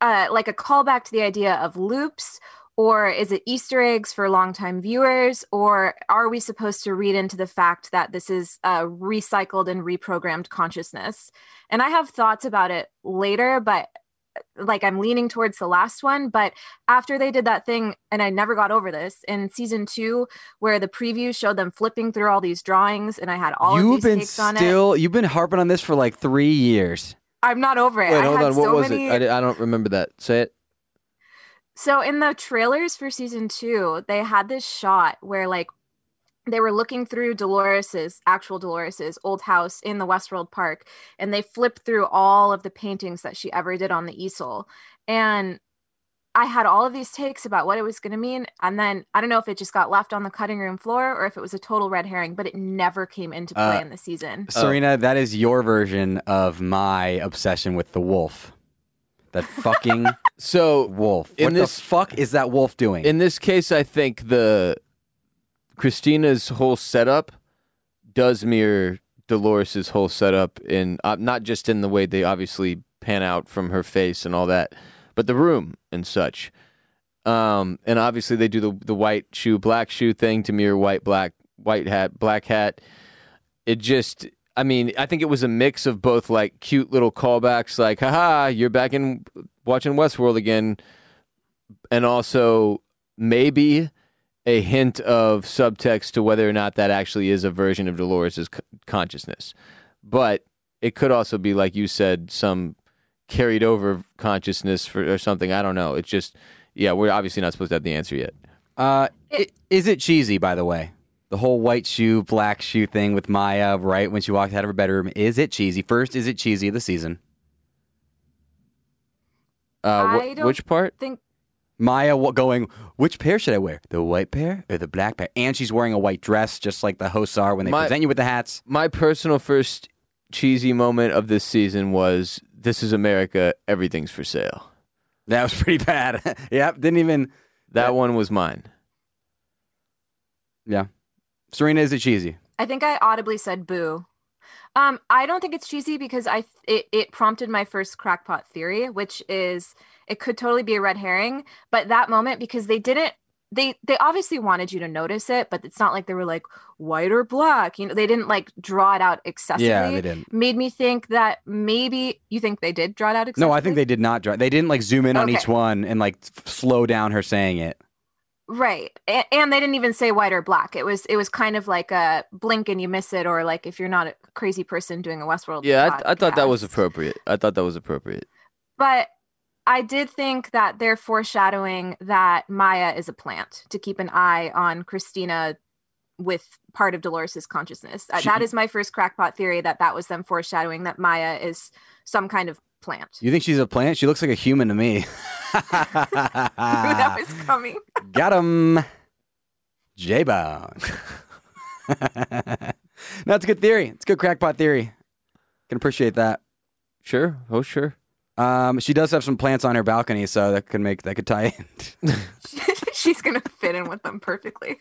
uh, like a callback to the idea of loops or is it easter eggs for longtime viewers or are we supposed to read into the fact that this is a recycled and reprogrammed consciousness and i have thoughts about it later but like i'm leaning towards the last one but after they did that thing and i never got over this in season two where the preview showed them flipping through all these drawings and i had all of you've these been takes on it still. You've been harping on this for like three years. i'm not over it Wait, hold on. What so was many- it? I, I don't remember that. Say it. So in the trailers for season two, they had this shot where like they were looking through Dolores's actual Dolores's old house in the Westworld Park, and they flipped through all of the paintings that she ever did on the easel. And I had all of these takes about what it was going to mean, and then I don't know if it just got left on the cutting room floor or if it was a total red herring, but it never came into play Uh, in the season. Serena, that is your version of my obsession with the wolf. That fucking So wolf. What this- the fuck is that wolf doing? in this case, I think the Christina's whole setup does mirror Dolores's whole setup in uh, not just in the way they obviously pan out from her face and all that, but the room and such. Um, and obviously they do the the white shoe, black shoe thing to mirror white, black, white hat, black hat. It just, I mean, I think it was a mix of both like cute little callbacks, like "haha, you're back in watching Westworld again," and also maybe a hint of subtext to whether or not that actually is a version of Dolores' c- consciousness. But it could also be, like you said, some carried over consciousness for, or something. I don't know. It's just, yeah, we're obviously not supposed to have the answer yet. uh, i- is it cheesy, by the way? The whole white shoe, black shoe thing with Maya, right when she walked out of her bedroom. Is it cheesy? First, is it cheesy of the season? Uh, wh- I don't which part? think Maya wa- going, which pair should I wear? The white pair or the black pair? And she's wearing a white dress, just like the hosts are when they My- present you with the hats. My personal first cheesy moment of this season was This is America, everything's for sale. That was pretty bad. yep, didn't even. That Yeah. one was mine. Yeah. Serena, is it cheesy? I think I audibly said boo. Um, I don't think it's cheesy because I it, it prompted my first crackpot theory, which is it could totally be a red herring. But that moment, because they didn't they they obviously wanted you to notice it, but it's not like they were like white or black. You know, they didn't like draw it out excessively. Yeah, they didn't. Made me think that maybe you think they did draw it out excessively. No, I think they did not draw. They didn't like zoom in on each one and like slow down her saying it. Right. A- And they didn't even say white or black. It was it was kind of like a blink and you miss it, or like if you're not a crazy person doing a Westworld. Yeah, I, I thought that was appropriate. I thought that was appropriate. But I did think that they're foreshadowing that Maya is a plant to keep an eye on Christina with part of Dolores's consciousness. Uh, She- that is my first crackpot theory that that was them foreshadowing that Maya is some kind of plant. You think she's a plant? She looks like a human to me. that was coming. Got him. J Bone. no, it's a good theory. It's a good crackpot theory. Can appreciate that. Sure. Oh, sure. Um, she does have some plants on her balcony, so that could make that could tie in. She's gonna fit in with them perfectly.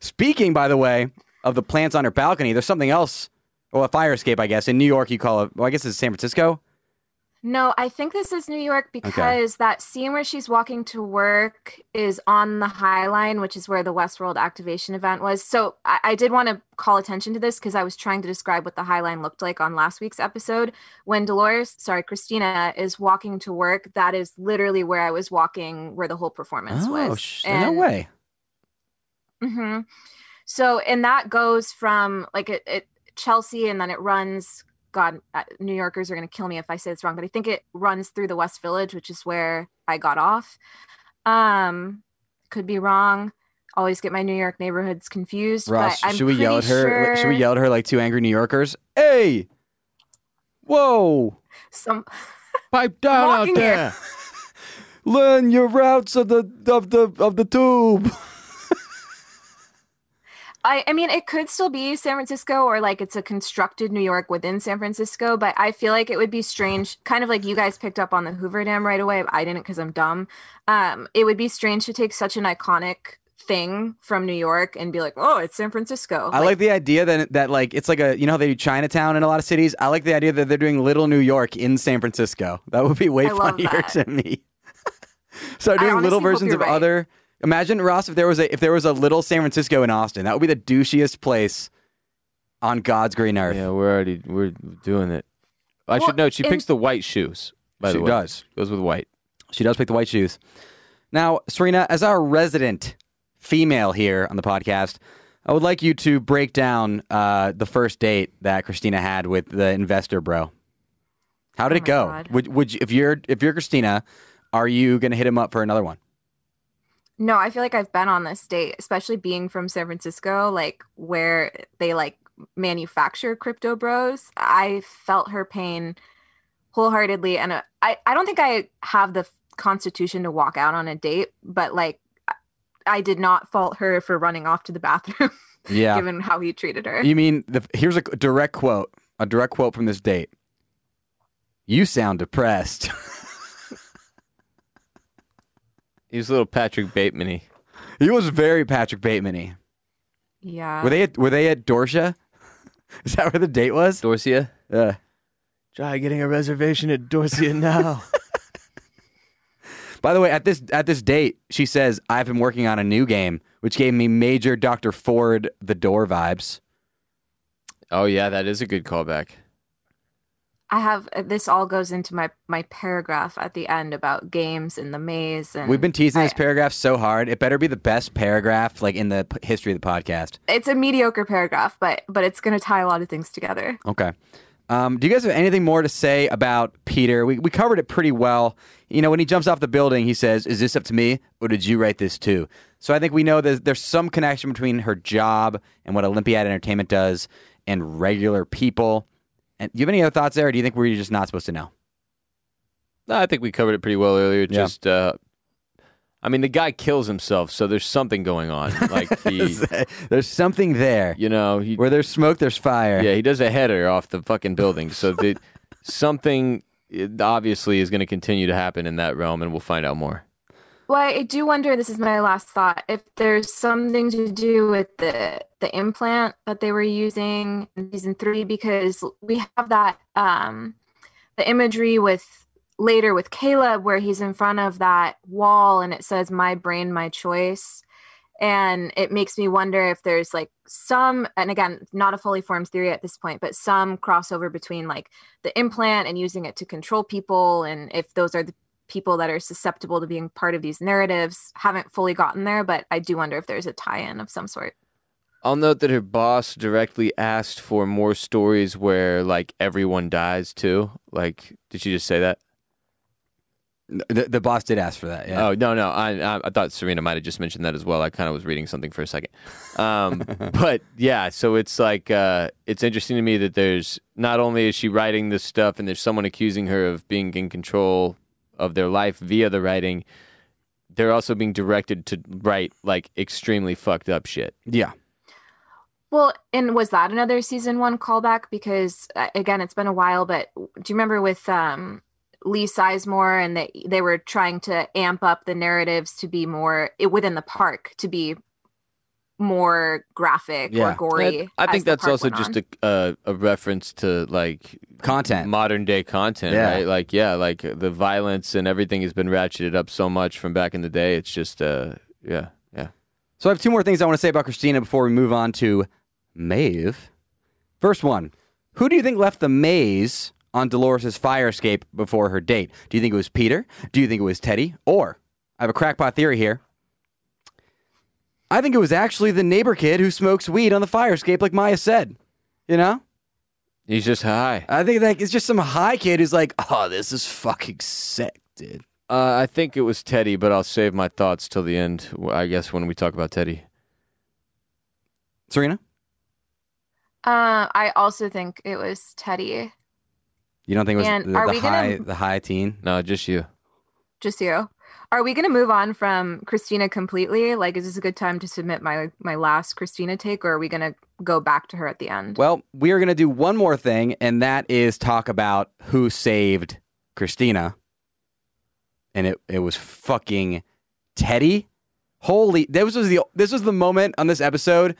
Speaking, by the way, of the plants on her balcony, there's something else. Well, a fire escape, I guess. In New York, you call it. Well, I guess it's San Francisco. No, I think this is New York because that scene where she's walking to work is on the High Line, which is where the Westworld activation event was. So I, I did want to call attention to this because I was trying to describe what the High Line looked like on last week's episode. When Dolores, sorry, Christina is walking to work, that is literally where I was walking, where the whole performance Oh, was. sh- no way. hmm So, and that goes from like it, it Chelsea, and then it runs. God, uh, New Yorkers are going to kill me if I say this wrong, but I think it runs through the West Village, which is where I got off. Um, could be wrong. Always get my New York neighborhoods confused. Ross, but I'm should we yell at her? Should we yell at her like two angry New Yorkers? Hey! Whoa! Some Pipe down out there. Learn your routes of the of the of the tube. I, I mean, it could still be San Francisco or like it's a constructed New York within San Francisco, but I feel like it would be strange, kind of like you guys picked up on the Hoover Dam right away. I didn't because I'm dumb. Um, it would be strange to take such an iconic thing from New York and be like, oh, it's San Francisco. I like the idea that that like it's like a you know how they do Chinatown in a lot of cities. I like the idea that they're doing Little New York in San Francisco. That would be way I funnier to me. I doing little versions of right. other. Imagine Ross if there was a if there was a little San Francisco in Austin. That would be the douchiest place on God's green earth. Yeah, we're already we're doing it. I Well, should note she in- picks the white shoes. By she the way, does. goes with white. She does pick the white shoes. Now, Serena, as our resident female here on the podcast, I would like you to break down uh, the first date that Christina had with the investor bro. How did Oh it go? God. Would, would you, if you're if you're Christina, are you going to hit him up for another one? No, I feel like I've been on this date, especially being from San Francisco, like where they like manufacture crypto bros. I felt her pain wholeheartedly, and uh, I I don't think I have the constitution to walk out on a date, but like I- I did not fault her for running off to the bathroom, Yeah. given how he treated her. You mean the, here's a direct quote, a direct quote from this date. You sound depressed. He was a little Patrick Bateman-y. he was very Patrick Bateman-y. yeah, Were they at, were they at Dorsia? Is that where the date was? Dorsia, Uh, try getting a reservation at Dorsia now. By the way, at this at this date, she says, "I've been working on a new game," which gave me major Doctor Ford the Door vibes. oh yeah, that is a good callback. I have uh, this all goes into my my paragraph at the end about games and the maze and We've been teasing this paragraph so hard; it better be the best paragraph like in the p- history of the podcast. it's a mediocre paragraph, but but it's going to tie a lot of things together. Okay. Um, do you guys have anything more to say about Peter? We, we covered it pretty well. You know, when he jumps off the building, he says, Is this up to me, or did you write this too? So I think we know that there's some connection between her job and what Olympiad Entertainment does and regular people. And do you have any other thoughts there, or do you think we're just not supposed to know? No, I think we covered it pretty well earlier. Yeah. Just, uh, I mean, the guy kills himself, so there's something going on. Like he, there's something there. you know, he, Where there's smoke, there's fire. yeah, he does a header off the fucking building. So the, something it obviously is going to continue to happen in that realm, and we'll find out more. Well, I do wonder. This is my last thought. If there's something to do with the the implant that they were using in season three, because we have that um, the imagery with later with Caleb where he's in front of that wall and it says "My brain, my choice," and it makes me wonder if there's like some, and again, not a fully formed theory at this point, but some crossover between like the implant and using it to control people, and if those are the people that are susceptible to being part of these narratives haven't fully gotten there, but I do wonder if there's a tie-in of some sort. I'll note that her boss directly asked for more stories where like everyone dies too. Like, did she just say that? The, the boss did ask for that. Yeah. Oh no, no. I, I I thought Serena might have just mentioned that as well. I kind of was reading something for a second. Um, but yeah, so it's like uh, it's interesting to me that there's not only is she writing this stuff and there's someone accusing her of being in control of their life via the writing. They're also being directed to write like extremely fucked up shit. yeah. Well, and was that another season one callback? Because uh, again, it's been a while, but do you remember with um, Lee Sizemore and they they were trying to amp up the narratives to be more it, within the park to be more graphic Yeah. or gory. I, I think that's also just a, a a reference to like Content. modern day content, Yeah. right? Like yeah, like the violence and everything has been ratcheted up so much from back in the day. It's just uh yeah, yeah. So I have two more things I want to say about Christina before we move on to Maeve. First one, who do you think left the maze on Dolores' fire escape before her date? Do you think it was Peter? Do you think it was Teddy? Or I have a crackpot theory here. I think it was actually the neighbor kid who smokes weed on the fire escape, like Maya said. You know? He's just high. I think that it's just some high kid who's like, oh, this is fucking sick, dude. Uh, I think it was Teddy, but I'll save my thoughts till the end. I guess when we talk about Teddy. Serena? Uh, I also think it was Teddy. You don't think it was And the, are the we gonna- high the high teen? No, just you. Just you. Are we going to move on from Christina completely? Like, is this a good time to submit my my last Christina take, or are we going to go back to her at the end? Well, we are going to do one more thing, and that is talk about who saved Christina. And it, it was fucking Teddy. Holy! This was the this was the moment on this episode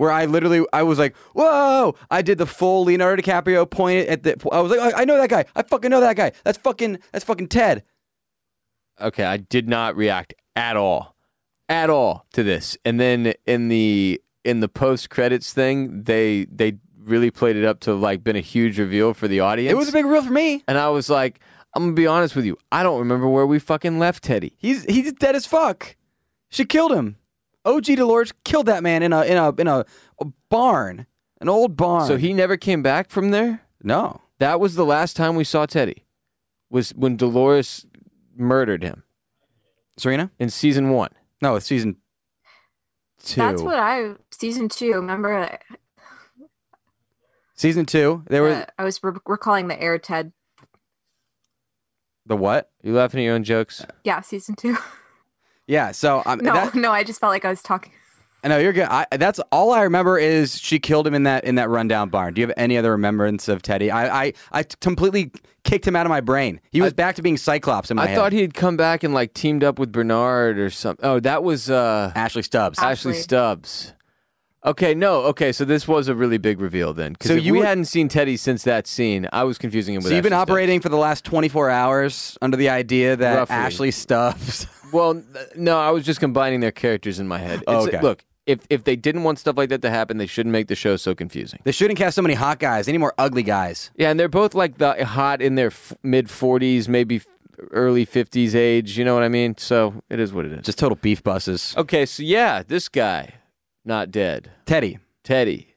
where I literally I was like, "Whoa!" I did the full Leonardo DiCaprio point at the. I was like, "I, I know that guy. I fucking know that guy. That's fucking that's fucking Ted." Okay, I did not react at all, at all to this. And then in the in the post credits thing, they they really played it up to like been a huge reveal for the audience. It was a big reveal for me. and I was like, I'm gonna be honest with you, I don't remember where we fucking left Teddy. He's he's dead as fuck. She killed him. OG Dolores killed that man in a in a in a, a barn, an old barn. So he never came back from there. no. That was the last time we saw Teddy. Was when Dolores murdered him Serena? in season one. No, it's season two. That's what I season two. Remember, season two. There were. uh, I was re- recalling the air Ted. the what? You laughing at your own jokes? Yeah, season two. Yeah. So um, No, that, no, I just felt like I was talking. I know you're good. I, that's all I remember is she killed him in that in that rundown barn. Do you have any other remembrance of Teddy? I I, I completely kicked him out of my brain. He was back to being Cyclops in my I head. thought he'd come back and like teamed up with Bernard or something. Oh, that was uh, Ashley Stubbs. Ashley Ashley. Stubbs. Okay, no, okay, so this was a really big reveal then. Because So if you we were- hadn't seen Teddy since that scene, I was confusing him with. so you've been Ashley Stubbs. operating for the last 24 hours under the idea that Roughly. Ashley Stubbs. Well, no, I was just combining their characters in my head. Oh, okay. Look, if if they didn't want stuff like that to happen, they shouldn't make the show so confusing. they shouldn't cast so many hot guys. Need more ugly guys. Yeah, and they're both like the hot in their f- mid forties, maybe early fifties age. You know what I mean? So it is what it is. Just total beef buses. okay, so yeah, this guy, not dead, Teddy. Teddy.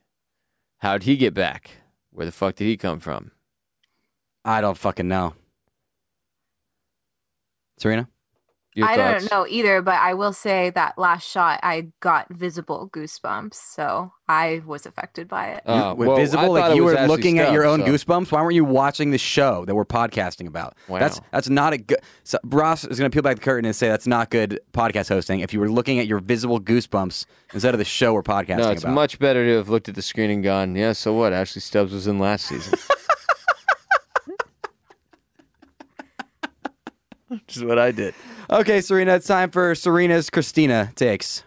How'd he get back? Where the fuck did he come from? I don't fucking know. Serena? Your I thoughts? don't know either, but I will say that last shot, I got visible goosebumps, so I was affected by it. Oh, You- uh, with well, visible, thought like you were Ashley looking at your own so- goosebumps. Why weren't you watching the show that we're podcasting about? Wow. That's that's not a good. So Ross is going to peel back the curtain and say that's not good podcast hosting. If you were looking at your visible goosebumps instead of the show we're podcasting No, it's about, much better to have looked at the screen and gone, yeah, so what? Ashley Stubbs was in last season. Which is what I did. okay, Serena. It's time for Serena's Christina takes.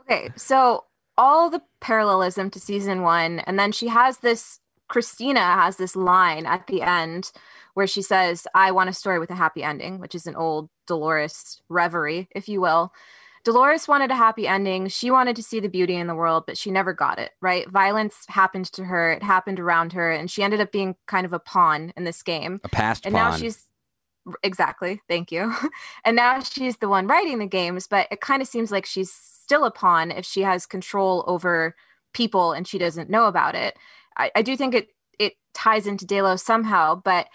Okay, so all the parallelism to season one, and then she has this. Christina has this line at the end where she says, "I want a story with a happy ending," which is an old Dolores reverie, if you will. Dolores wanted a happy ending. She wanted to see the beauty in the world, but she never got it, right? Violence happened to her, it happened around her, and she ended up being kind of a pawn in this game. A past and pawn. now she's Exactly. Thank you. And now she's the one writing the games, but it kind of seems like she's still a pawn if she has control over people and she doesn't know about it. I, I do think it it ties into Delos somehow, but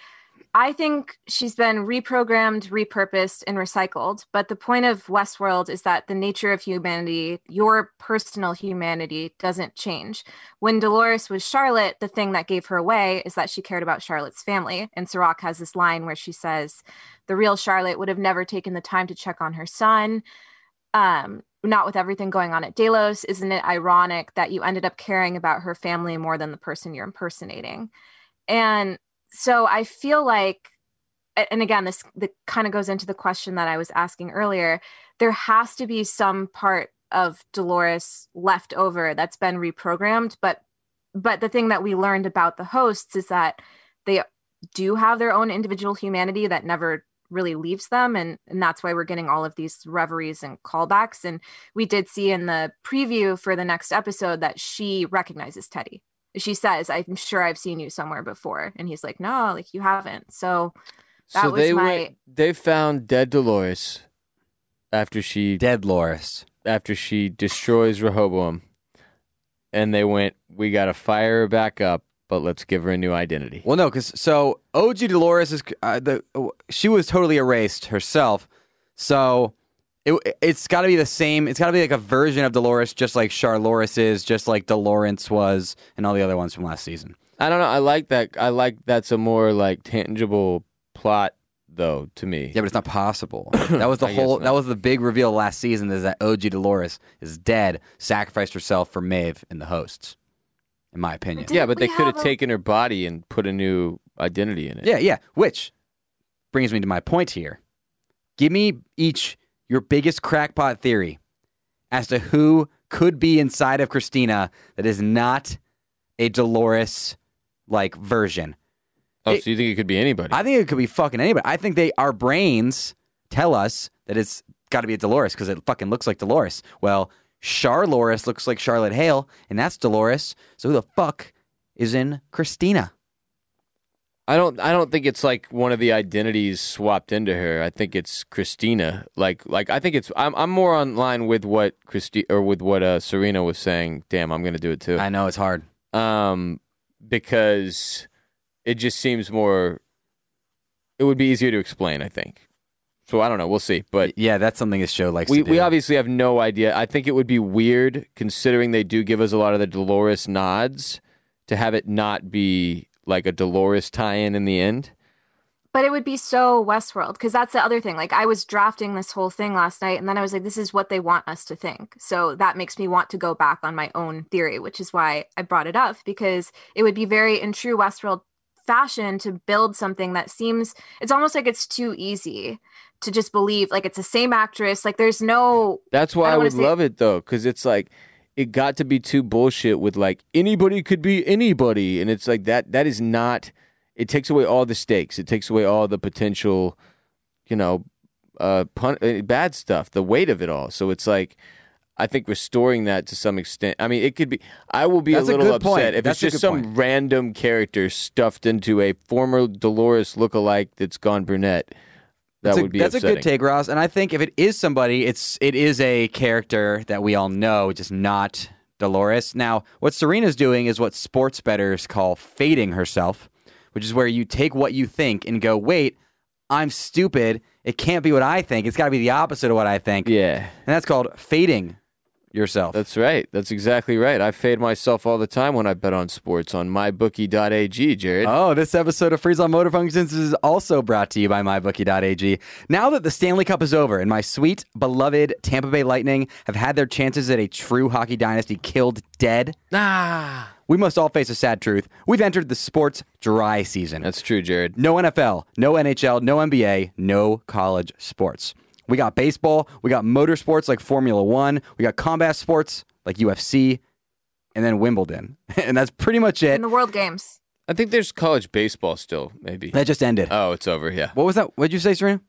I think she's been reprogrammed, repurposed, and recycled. But the point of Westworld is that the nature of humanity, your personal humanity, doesn't change. When Dolores was Charlotte, the thing that gave her away is that she cared about Charlotte's family. And Serac has this line where she says, The real Charlotte would have never taken the time to check on her son. Um, not with everything going on at Delos. Isn't it ironic that you ended up caring about her family more than the person you're impersonating? And so I feel like, and again, this the, kind of goes into the question that I was asking earlier. There has to be some part of Dolores left over that's been reprogrammed, but but the thing that we learned about the hosts is that they do have their own individual humanity that never really leaves them and, and that's why we're getting all of these reveries and callbacks and we did see in the preview for the next episode that she recognizes teddy she says, "I'm sure I've seen you somewhere before," and he's like, "No, like you haven't." So that so was they my. went, they found dead Dolores after she Dead Loris. after she destroys Rehoboam, and they went, "We got to fire her back up, but let's give her a new identity." Well, no, because so OG Dolores is uh, the she was totally erased herself. So it it's got to be the same. It's got to be like a version of Dolores, just like Charloris is, just like Dolores was, and all the other ones from last season. I don't know. I like that. I like that's a more like tangible plot, though. To me, Yeah, but it's not possible. That was the whole. That was the big reveal last season. Is that OG Dolores is dead, sacrificed herself for Maeve and the hosts. In my opinion. Did yeah, but they could have have a- taken her body and put a new identity in it. Yeah, yeah. Which brings me to my point here. Give me each your biggest crackpot theory as to who could be inside of Christina that is not a Dolores like version. Oh, It- so you think it could be anybody? I think it could be fucking anybody. I think they our brains tell us that it's got to be a Dolores because it fucking looks like Dolores. Well, Charloris looks like Charlotte Hale, and that's Dolores. So who the fuck is in Christina? I don't. I don't think it's like one of the identities swapped into her. I think it's Christina. Like, like I think it's. I'm. I'm more on line with what Christi or with what uh, Serena was saying. Damn, I'm gonna do it too. I know it's hard. Um, because it just seems more. It would be easier to explain. I think. So I don't know. We'll see. But yeah, that's something this show likes we to do. we obviously have no idea. I think it would be weird considering they do give us a lot of the Dolores nods to have it not be like a Dolores tie-in in the end. But it would be so Westworld because that's the other thing. Like I was drafting this whole thing last night, and then I was like, "This is what they want us to think." So that makes me want to go back on my own theory, which is why I brought it up because it would be very in true Westworld fashion to build something that seems it's almost like it's too easy to just believe like it's the same actress like there's no That's why I I, would say- love it though, because it's like it got to be too bullshit with like anybody could be anybody, and it's like that. That is not. It takes away all the stakes. It takes away all the potential, you know, uh, pun- uh, bad stuff. The weight of it all. So it's like. I think restoring that to some extent. I mean, it could be. I will be That's a a little point. upset if That's it's just some point. random character stuffed into a former Dolores lookalike that's gone brunette. That that's a, would be that's a good take, Ross. And I think if it is somebody, it's it is a character that we all know, just not Dolores. Now, what Serena's doing is what sports bettors call fading herself, which is where you take what you think and go, wait, I'm stupid. It can't be what I think. It's got to be the opposite of what I think. Yeah. And that's called fading yourself. That's right. That's exactly right. I fade myself all the time when I bet on sports on mybookie.ag, Jared. Oh, this episode of Freeze All Motor Functions is also brought to you by MyBookie.ag. Now that the Stanley Cup is over and my sweet, beloved Tampa Bay Lightning have had their chances at a true hockey dynasty killed dead, ah. we must all face a sad truth. We've entered the sports dry season. That's true, Jared. No NFL, no NHL, no NBA, no college sports. We got baseball, we got motorsports like Formula One, we got combat sports like UFC, and then Wimbledon. and that's pretty much it. in the World Games. I think there's college baseball still, maybe. That just ended. Oh, it's over. Yeah. what was that? What did you say, Serena?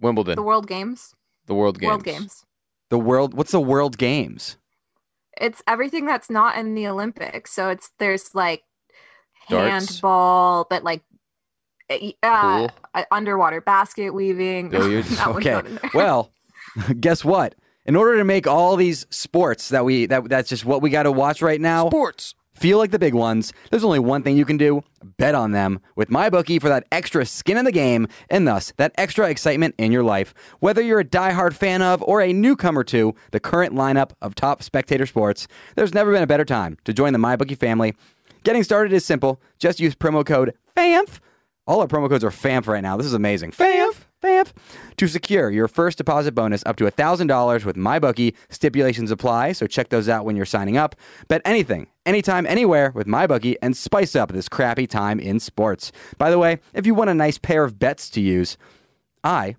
Wimbledon, The World Games. the World Games. World Games. The world. What's the World Games? It's everything that's not in the Olympics. So it's there's like Darts? handball, but like uh, Pool. uh, underwater basket weaving. Billiards. That one's Okay. not in there. well, guess what? In order to make all these sports that we that that's just what we got to watch right now. Sports. Feel like the big ones. There's only one thing you can do: bet on them with MyBookie for that extra skin in the game and thus that extra excitement in your life. Whether you're a diehard fan of or a newcomer to the current lineup of top spectator sports, there's never been a better time to join the MyBookie family. Getting started is simple. Just use promo code FAMF. All our promo codes are FAMF right now. This is amazing. FAMF. FAMF. To secure your first deposit bonus up to $1,000 with MyBookie, stipulations apply, so check those out when you're signing up. Bet anything, anytime, anywhere with MyBookie and spice up this crappy time in sports. By the way, if you want a nice pair of bets to use, I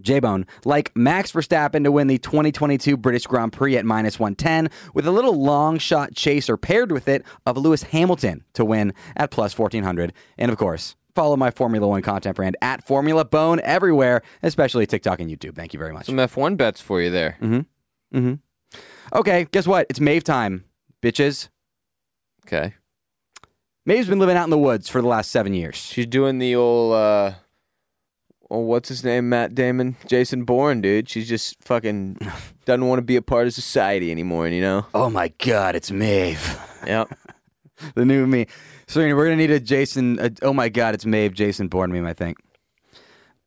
J-Bone, like Max Verstappen to win the 2022 British Grand Prix at minus 110, with a little long shot chaser paired with it of Lewis Hamilton to win at plus 1400. And of course, follow my Formula One content brand at Formula Bone everywhere, especially TikTok and YouTube. Thank you very much. Some F1 bets for you there. Mm-hmm. Mm-hmm. Okay, guess what? It's Maeve time, bitches. Okay. Maeve's been living out in the woods for the last seven years. She's doing the old, uh, oh, what's his name? Matt Damon? Jason Bourne, dude. She's just fucking doesn't want to be a part of society anymore, you know? Oh my God, it's Maeve. Yep. the new me. Serena, we're gonna need a Jason. A, oh my God, it's Maeve. Jason Bourne meme, I think.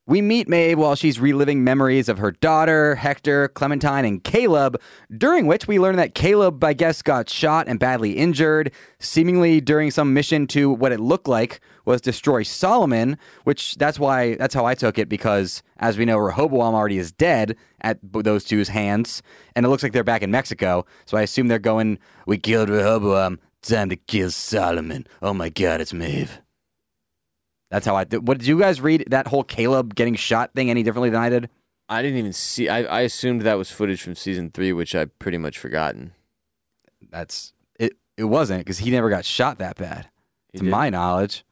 We meet Maeve while she's reliving memories of her daughter, Hector, Clementine, and Caleb, during which we learn that Caleb, I guess, got shot and badly injured, seemingly during some mission to what it looked like was destroy Solomon, which that's why, that's how I took it, because as we know, Rehoboam already is dead at those two's hands, and it looks like they're back in Mexico, so I assume they're going, we killed Rehoboam, time to kill Solomon. Oh my God, it's Maeve. That's how I. Did. What did you guys read that whole Caleb getting shot thing any differently than I did? I didn't even see, I, I assumed that was footage from season three, which I've pretty much forgotten. That's it. It wasn't because he never got shot that bad, He to did? my knowledge.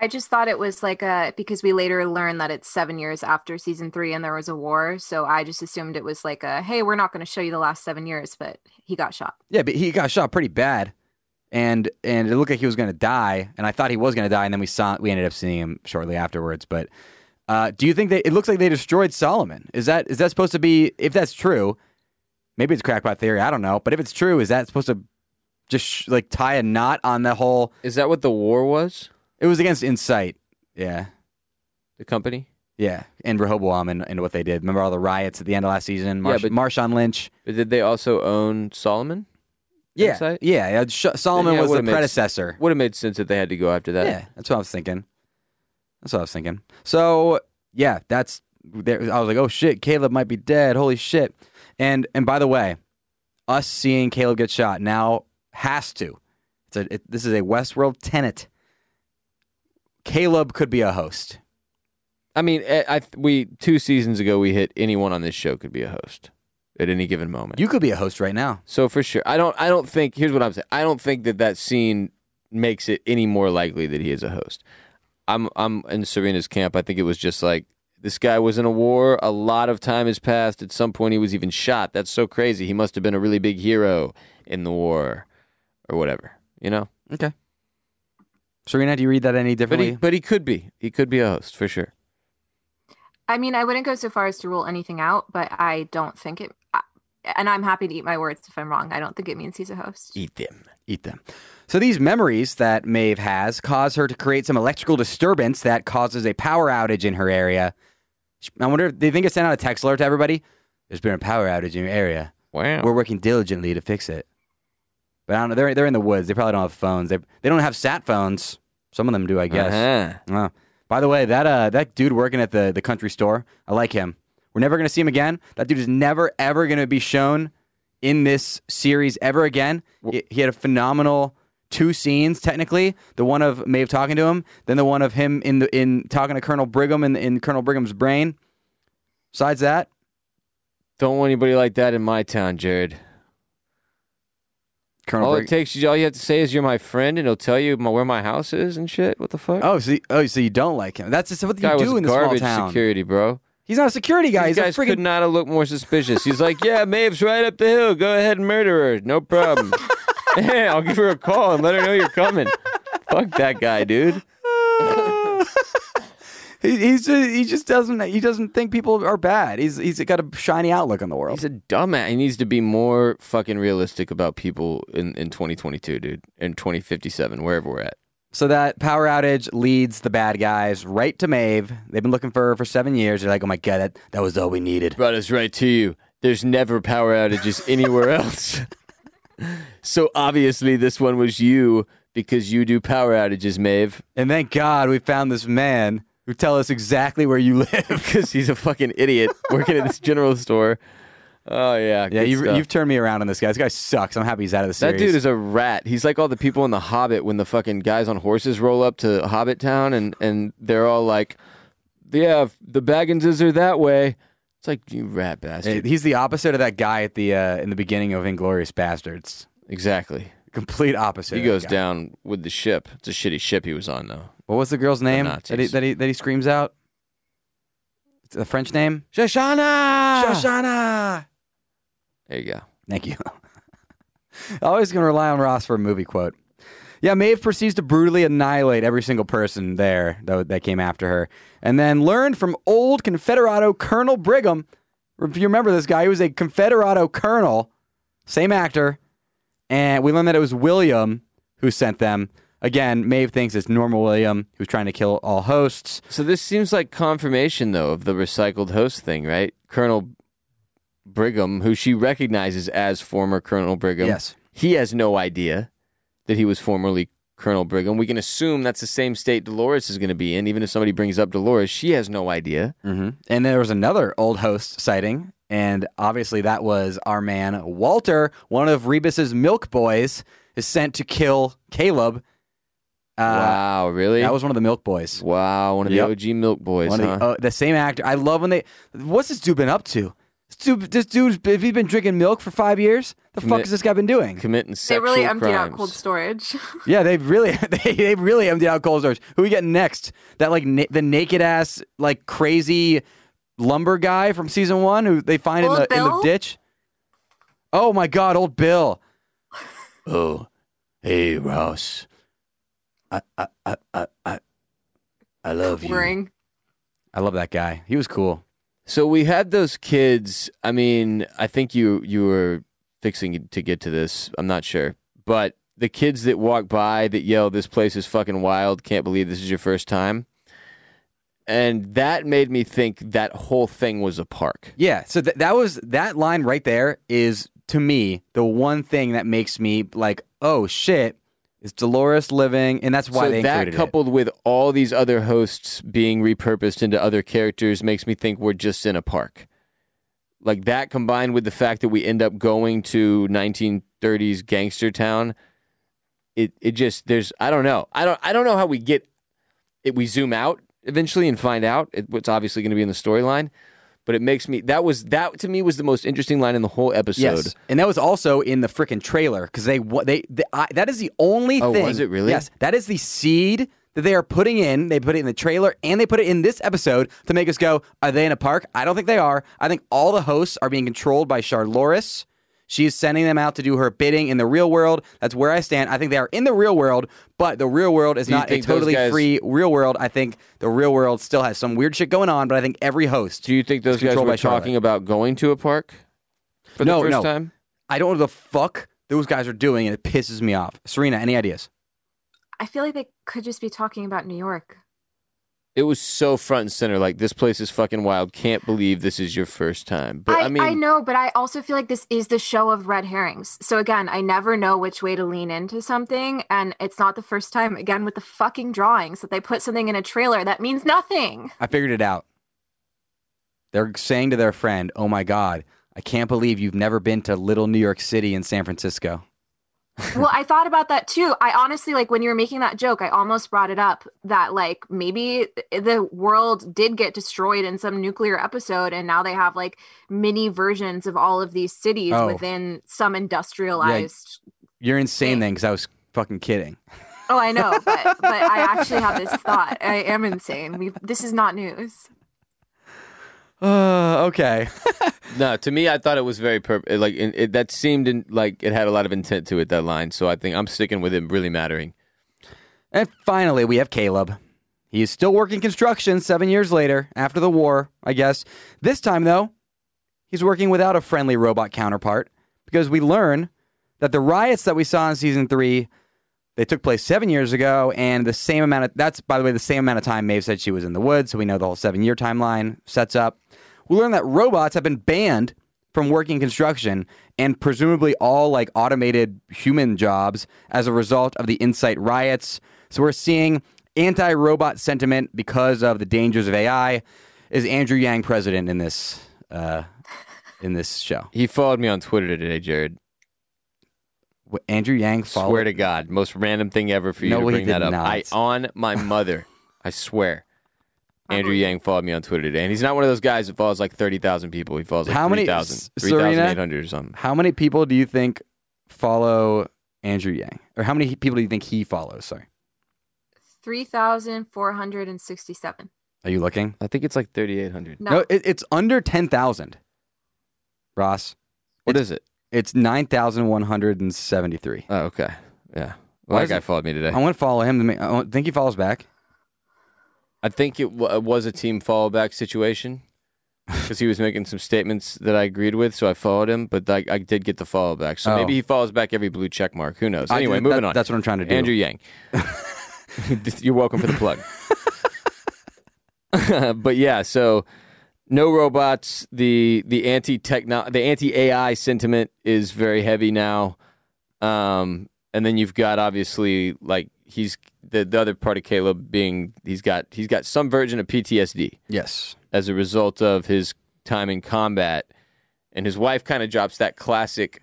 I just thought it was like a because we later learned that it's seven years after season three and there was a war. So I just assumed it was like a hey, we're not going to show you the last seven years, but he got shot. Yeah, but he got shot pretty bad, and and it looked like he was going to die, and I thought he was going to die, and then we saw we ended up seeing him shortly afterwards. But uh, do you think that It looks like they destroyed Solomon. Is that is that supposed to be? If that's true, maybe it's crackpot theory. I don't know, but if it's true, is that supposed to just sh- like tie a knot on the whole? Is that what the war was? It was against Insight. Yeah. The company? Yeah, and Rehoboam and, and what they did. Remember all the riots at the end of last season? Marsh, but- Marshawn Lynch. But did they also own Solomon? Yeah, yeah. Sh- Solomon Yeah, it was the would've made- predecessor. Would have made sense if they had to go after that. Yeah, that's what I was thinking. That's what I was thinking. So yeah, that's. There, I was like, oh shit, Caleb might be dead. Holy shit! And and by the way, us seeing Caleb get shot now has to. It's a. It, this is a Westworld tenet. Caleb could be a host. I mean, eh, I, I we two seasons ago we hit anyone on this show could be a host at any given moment. You could be a host right now. so for sure, I don't. I don't think. Here's what I'm saying. I don't think that that scene makes it any more likely that he is a host. I'm I'm in Serena's camp. I think it was just like this guy was in a war. A lot of time has passed. At some point, he was even shot. That's so crazy. He must have been a really big hero in the war, or whatever. You know. Okay. Serena, do you read that any But differently? he but he could be. He could be a host for sure. I mean, I wouldn't go so far as to rule anything out, but I don't think it. I- And I'm happy to eat my words if I'm wrong. I don't think it means he's a host. Eat them. eat them. So these memories that Maeve has cause her to create some electrical disturbance that causes a power outage in her area. I wonder if they think it's sent out a text alert to everybody. There's been a power outage in your area. Wow. We're working diligently to fix it. But I don't know. They're they're in the woods. They probably don't have phones. They they don't have sat phones. Some of them do, I guess. Uh-huh. By the way, that uh that dude working at the the country store, I like him. We're never gonna see him again. That dude is never ever gonna be shown in this series ever again. He, he had a phenomenal two scenes technically. The one of Maeve talking to him, then the one of him in the in talking to Colonel Brigham in in Colonel Brigham's brain. Besides that, Don't want anybody like that in my town, Jared. Colonel All it Brigham. takes, all you have to say is you're my friend, and he'll tell you my, where my house is and shit. What the fuck? Oh, so you, oh, so you don't like him? That's just what guy you was do in the small garbage town. security, bro. He's not a security guy. These He's guys a freaking could not have looked more suspicious. He's like, yeah, Maeve's right up the hill. Go ahead and murder her. No problem. yeah, I'll give her a call and let her know you're coming. Fuck that guy, dude. He, he's just, he just doesn't he doesn't think people are bad. He's he's got a shiny outlook on the world. He's a dumbass. He needs to be more fucking realistic about people in, in 2022, dude. In 2057, wherever we're at. So that power outage leads the bad guys right to Maeve. They've been looking for her for seven years. They're like, oh my god, that, that was all we needed. Brought us right to you. There's never power outages anywhere else. so obviously, this one was you because you do power outages, Maeve. And thank God we found this man who tell us exactly where you live. Because he's a fucking idiot working at this general store. Oh yeah, yeah, you've, you've turned me around on this guy. This guy sucks. I'm happy he's out of the series. That dude is a rat. He's like all the people in The Hobbit when the fucking guys on horses roll up to Hobbit Town and, and they're all like, yeah, the Bagginses are that way. It's like, you rat bastard. He's the opposite of that guy at the uh, in the beginning of Inglourious Basterds. exactly. Complete opposite. He goes down with the ship. It's a shitty ship he was on, though. What was the girl's name that he, that he that he screams out? The French name. Shoshana! Shoshana. There you go. Thank you. Always going to rely on Ross for a movie quote. Yeah, Maeve proceeds to brutally annihilate every single person there that, that came after her, and then learned from old Confederado Colonel Brigham. If you remember this guy, he was a Confederado colonel, same actor, and we learned that it was William who sent them. Again, Maeve thinks it's Normal William who's trying to kill all hosts. So this seems like confirmation, though, of the recycled host thing, right? Colonel Brigham, who she recognizes as former Colonel Brigham. Yes. He has no idea that he was formerly Colonel Brigham. We can assume that's the same state Dolores is going to be in. Even if somebody brings up Dolores, she has no idea. hmm And there was another old host sighting, and obviously that was our man Walter, one of Rebus's milk boys, is sent to kill Caleb. Uh, wow, really? That was one of the milk boys. wow, one of Yep. the OG Milk Boys, One of huh? the, uh, the same actor. I love when they. What's this dude been up to? This dude, this dude's if he's been drinking milk for five years. The fuck has this guy been doing? Committing They sexual really emptied crimes. out cold storage. Yeah, they've really they they really emptied out cold storage. Who we getting next? That like na- the naked ass like crazy lumber guy from season one who they find in Old the in the Bill? ditch. Oh my god, old Bill. oh, hey Ross. I I I I I, I love you. Worrying. I love that guy. He was cool. So we had those kids. I mean, I think you you were fixing to get to this. I'm not sure, but the kids that walk by that yell, "This place is fucking wild! Can't believe this is your first time," and that made me think that whole thing was a park. Yeah, so th- that was that line right there is to me the one thing that makes me like, oh shit, is Dolores living? And that's why so they that included it. coupled with all these other hosts being repurposed into other characters makes me think we're just in a park. Like that combined with the fact that we end up going to 1930s gangster town, it it just there's I don't know I don't I don't know how we get it. We zoom out eventually and find out it, what's obviously going to be in the storyline, but it makes me that was that to me was the most interesting line in the whole episode. Yes, and that was also in the freaking trailer because they they, they I, that is the only Oh, thing. was it really? Yes, that is the seed that they are putting in. They put it in the trailer and they put it in this episode to make us go, are they in a park? I don't think they are. I think all the hosts are being controlled by Charloris. She's sending them out to do her bidding in the real world. That's where I stand. I think they are in the real world, but the real world is not a totally guys- free real world. I think the real world still has some weird shit going on, but I think every host. Do you think those guys controlled were talking about going to a park for No, the first no. time? I don't know the fuck those guys are doing, and it pisses me off. Serena, any ideas? I feel like they could just be talking about New York. It was so front and center. Like this place is fucking wild. Can't believe this is your first time. But I, I, mean, I know, but I also feel like this is the show of red herrings. So again, I never know which way to lean into something, and it's not the first time. Again, with the fucking drawings that they put something in a trailer that means nothing. I figured it out. They're saying to their friend, "Oh my god, I can't believe you've never been to Little New York City in San Francisco." Well, I thought about that too. I honestly like when you were making that joke, I almost brought it up that like maybe the world did get destroyed in some nuclear episode and now they have like mini versions of all of these cities Oh. within some industrialized You're insane Thing. then, because I was fucking kidding. Oh, I know, but but I actually have this thought. I am insane. We this is not news. Uh, okay. no. To me, I thought it was very purp- like it, it, that seemed in, like it had a lot of intent to it. That line. So I think I'm sticking with it really mattering. and finally, we have Caleb. He is still working construction seven years later, after the war, I guess. This time, though, he's working without a friendly robot counterpart because we learn that the riots that we saw in season three they took place seven years ago, and the same amount of that's by the way the same amount of time Maeve said she was in the woods, so we know the whole seven year timeline sets up. We learned that robots have been banned from working construction and presumably all like automated human jobs as a result of the Insight riots. So we're seeing anti robot sentiment because of the dangers of AI. Is Andrew Yang president in this uh, in this show? He followed me on Twitter today, Jared. What, Andrew Yang followed. Swear to God, most random thing ever for you No, to bring that up. not. I on my mother, I swear. I Andrew Yang followed me on Twitter today, and he's not one of those guys that follows like thirty thousand people. He follows like How many- 3,000, S- Serena? 3,800 or something. How many people do you think follow Andrew Yang, or how many people do you think he follows? Sorry, 3,467. are you looking? I think it's like thirty eight hundred. No, it, it's under ten thousand. Ross, What is it? it's nine thousand one hundred and seventy-three. Oh, okay, yeah. Why Well, that is guy it- followed me today. I want to follow him. to make- I think he follows back. I think it w- was a team follow back situation because he was making some statements that I agreed with, so I followed him. But I, I did get the follow back, so Oh. maybe he follows back every blue check mark. Who knows? I- Anyway, that- moving on. That's what I'm trying to do. Andrew Yang. You're welcome for the plug. but yeah, so no robots. The the anti techno the anti AI sentiment is very heavy now. Um, and then you've got obviously like he's the, the other part of Caleb being he's got he's got some version of PTSD Yes. as a result of his time in combat. And his wife kind of drops that classic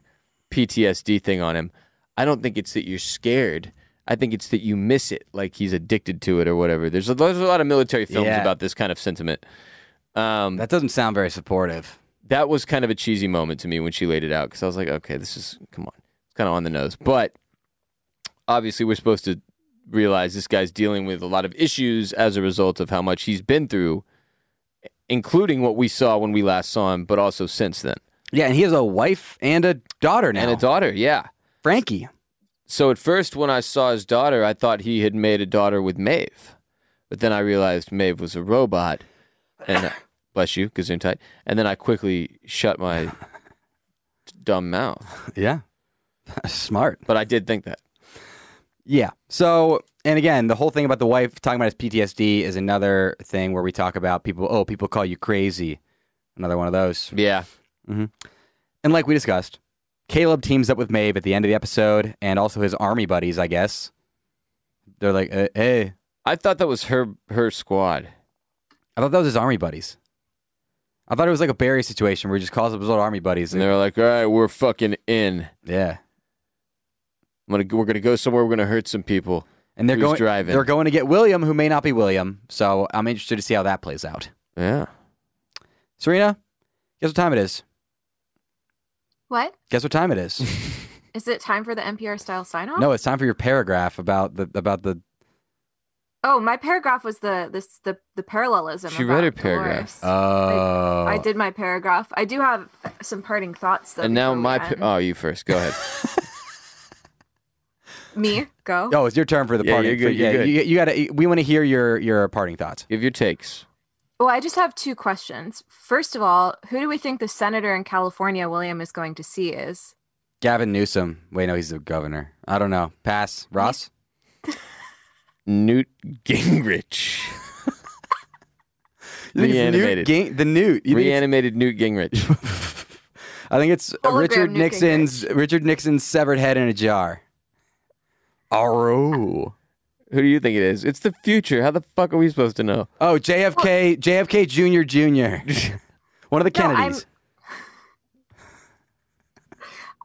PTSD thing on him. I don't think it's that you're scared. I think it's that you miss it, like he's addicted to it or whatever. There's a, there's a lot of military films Yeah. about this kind of sentiment. Um, That doesn't sound very supportive. that was kind of a cheesy moment to me when she laid it out because I was like, okay, this is come on, it's kind of on the nose. But obviously, we're supposed to realize this guy's dealing with a lot of issues as a result of how much he's been through, including what we saw when we last saw him, but also since then, Yeah, and he has a wife and a daughter now. and a daughter. Yeah. Frankie. So at first, when I saw his daughter, I thought he had made a daughter with Maeve, but then I realized Maeve was a robot, and uh, bless you, Gesundheit. And then I quickly shut my dumb mouth. Yeah. Smart. But I did think that. Yeah. So, and again, the whole thing about the wife talking about his PTSD is another thing where we talk about people, oh, people call you crazy. Another one of those. Yeah. And like we discussed, Caleb teams up with Maeve at the end of the episode and also his army buddies, I guess. They're like, uh, hey, I thought that was her her squad. I thought that was his army buddies. I thought it was like a Barry situation where he just calls up his old army buddies. And they were like, "All right, we're fucking in. yeah. I'm gonna we're gonna go somewhere. We're gonna hurt some people." And they're Who's going driving? they're going to get William, who may not be William. So I'm interested to see how that plays out. Yeah. Serena, guess what time it is? What? Guess what time it is? Is it time for the NPR style sign off? no, it's time for your paragraph about the about the Oh, my paragraph was the this the the parallelism. She read about her paragraph. Dolores. Oh. I did my paragraph. I do have some parting thoughts though. and now my pa- oh, you first. Go ahead. me go. Oh, it's your turn for the Yeah, parting. you're good, yeah, you're good. you, you got to. We want to hear your your parting thoughts. Give your takes. Well, I just have two questions. First of all, who do we think the senator in California William is going to see is? Gavin Newsom. Wait, no, he's the governor. I don't know. Pass. Ross. Newt Gingrich. You think it's Newt Reanimated. Ging- the Newt. You think it's- Reanimated Newt Gingrich. I think it's Hologram Richard Newt Nixon's Richard Nixon's severed head in a jar. Oh. Who do you think it is? It's the future. How the fuck are we supposed to know? Oh, JFK, JFK Jr. Jr. One of the Kennedys.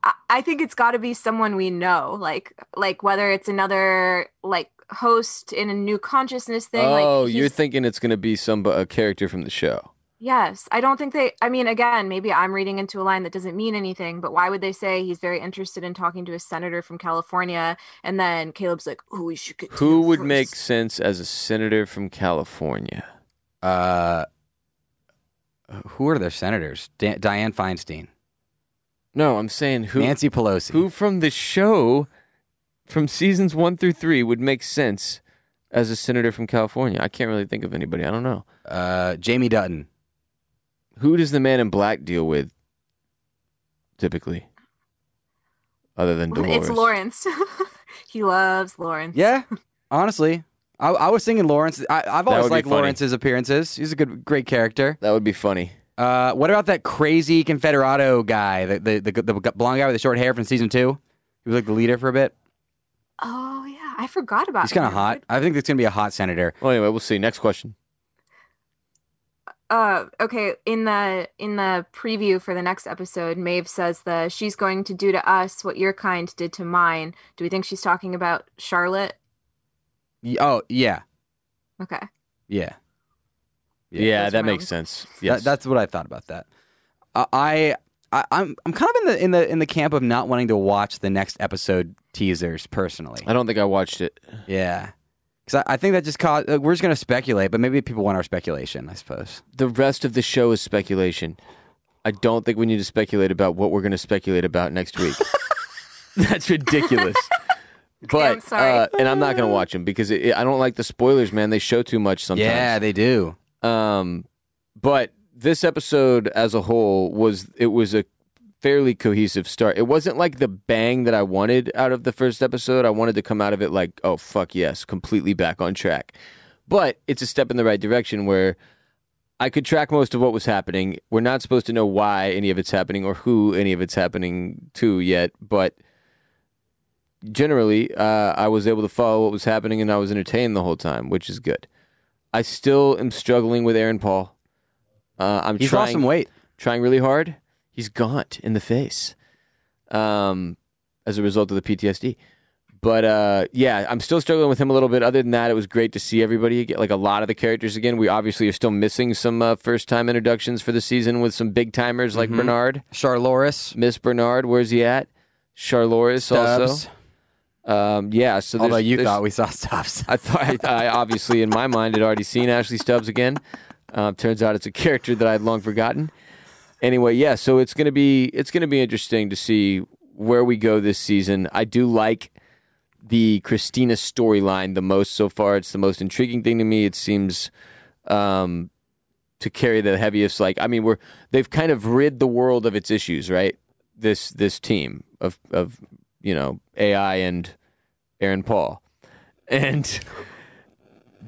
I, I think it's got to be someone we know, like like whether it's another like host in a new consciousness thing. oh, like you're thinking it's going to be some a character from the show. Yes, I don't think they. I mean, again, maybe I'm reading into a line that doesn't mean anything. But why would they say he's very interested in talking to a senator from California, and then Caleb's like, "Oh, we should get." Who him would make sense as a senator from California? Uh, who are their senators? Da- Dianne Feinstein, No, I'm saying who Nancy Pelosi. who from the show from seasons 1 through 3 would make sense as a senator from California? I can't really think of anybody. I don't know. Uh, Jamie Dutton. Who does the man in black deal with typically? Other than Dolores. It's Lawrence. he loves Lawrence. Yeah, honestly, I, I was thinking Lawrence. I, I've always be liked. Lawrence's appearances. He's a good, great character. That would be funny. Uh, what about that crazy Confederado guy, the the, the the blonde guy with the short hair from season two? He was like the leader for a bit. Oh yeah, I forgot about. He's kind of hot. I think it's gonna be a hot senator. Well, anyway, we'll see. Next question. Uh, okay. In the in the preview for the next episode, Maeve says the she's going to do to us what your kind did to mine. Do we think she's talking about Charlotte? Y- Oh yeah, Okay. yeah. Yeah, that's that makes I'm- sense. That- that's what I thought about that. Uh, I, I I'm I'm kind of in the in the in the camp of not wanting to watch the next episode teasers personally. I don't think I watched it. Yeah, because I, I think that just caused. Uh, we're just gonna speculate, but maybe people want our speculation. I suppose. The rest of the show is speculation. I don't think we need to speculate about what we're going to speculate about next week. That's ridiculous. But I'm sorry. Uh, and I'm not going to watch them because it, it- I don't like the spoilers, man. They show too much sometimes. Yeah, they do. Um, but this episode as a whole was it was a fairly cohesive start. It wasn't like the bang that I wanted out of the first episode. I wanted to come out of it like, oh fuck yes, completely back on track. But it's a step in the right direction where I could track most of what was happening. We're not supposed to know why any of it's happening or who any of it's happening to yet, but generally, uh, I was able to follow what was happening and I was entertained the whole time, which is good. I still am struggling with Aaron Paul. Uh, I'm He's trying, lost some weight. trying really hard. He's gaunt in the face, um, as a result of the PTSD. But uh, yeah, I'm still struggling with him a little bit. Other than that, it was great to see everybody again, like a lot of the characters again. We obviously are still missing some uh, first time introductions for the season with some big timers like Mhm. Bernard, Charloris, Miss Bernard. Where's he at? Charloris also. Um, yeah. So Although you thought we saw Stubbs. I thought I obviously in my mind had already seen Ashley Stubbs again. Uh, turns out it's a character that I'd long forgotten. Anyway, yeah, so it's gonna be it's gonna be interesting to see where we go this season. I do like the Christina storyline the most so far. It's the most intriguing thing to me. It seems um, to carry the heaviest. Like, I mean, we're they've kind of rid the world of its issues, right? This this team of of you know AI and Aaron Paul, and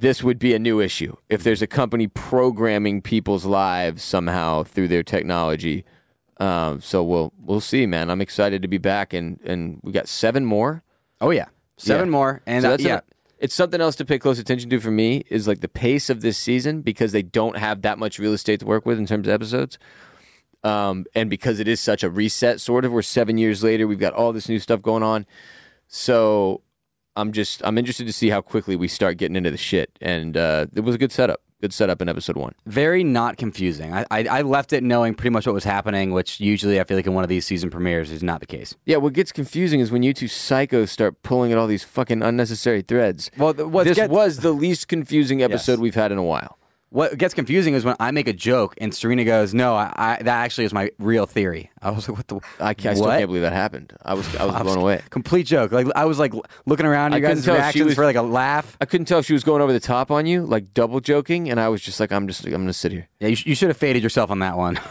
this would be a new issue if there's a company programming people's lives somehow through their technology. Um, so we'll we'll see, man. I'm excited to be back, and and we got seven more. Oh yeah, seven Yeah. more, and so uh, that's yeah, an- it's something else to pay close attention to for me is like the pace of this season because they don't have that much real estate to work with in terms of episodes. Um, and because it is such a reset, sort of, we're seven years later, we've got all this new stuff going on. So I'm just I'm interested to see how quickly we start getting into the shit. And uh, it was a good setup, good setup in episode one. very not confusing. I, I I left it knowing pretty much what was happening, which usually I feel like in one of these season premieres is not the case. Yeah, what gets confusing is when you two psychos start pulling at all these fucking unnecessary threads. Well, th- what this was the least confusing episode Yes. we've had in a while. What gets confusing is when I make a joke and Serena goes, "No, I, I that actually is my real theory." I was like, "What the? I, ca- I still What? can't believe that happened. I was I was blown away. Complete joke. Like I was like looking around you guys' reactions was- for like a laugh. I couldn't tell if she was going over the top on you, like double joking, and I was just like, I'm just I'm gonna sit here. Yeah, you, sh- you should have faded yourself on that one.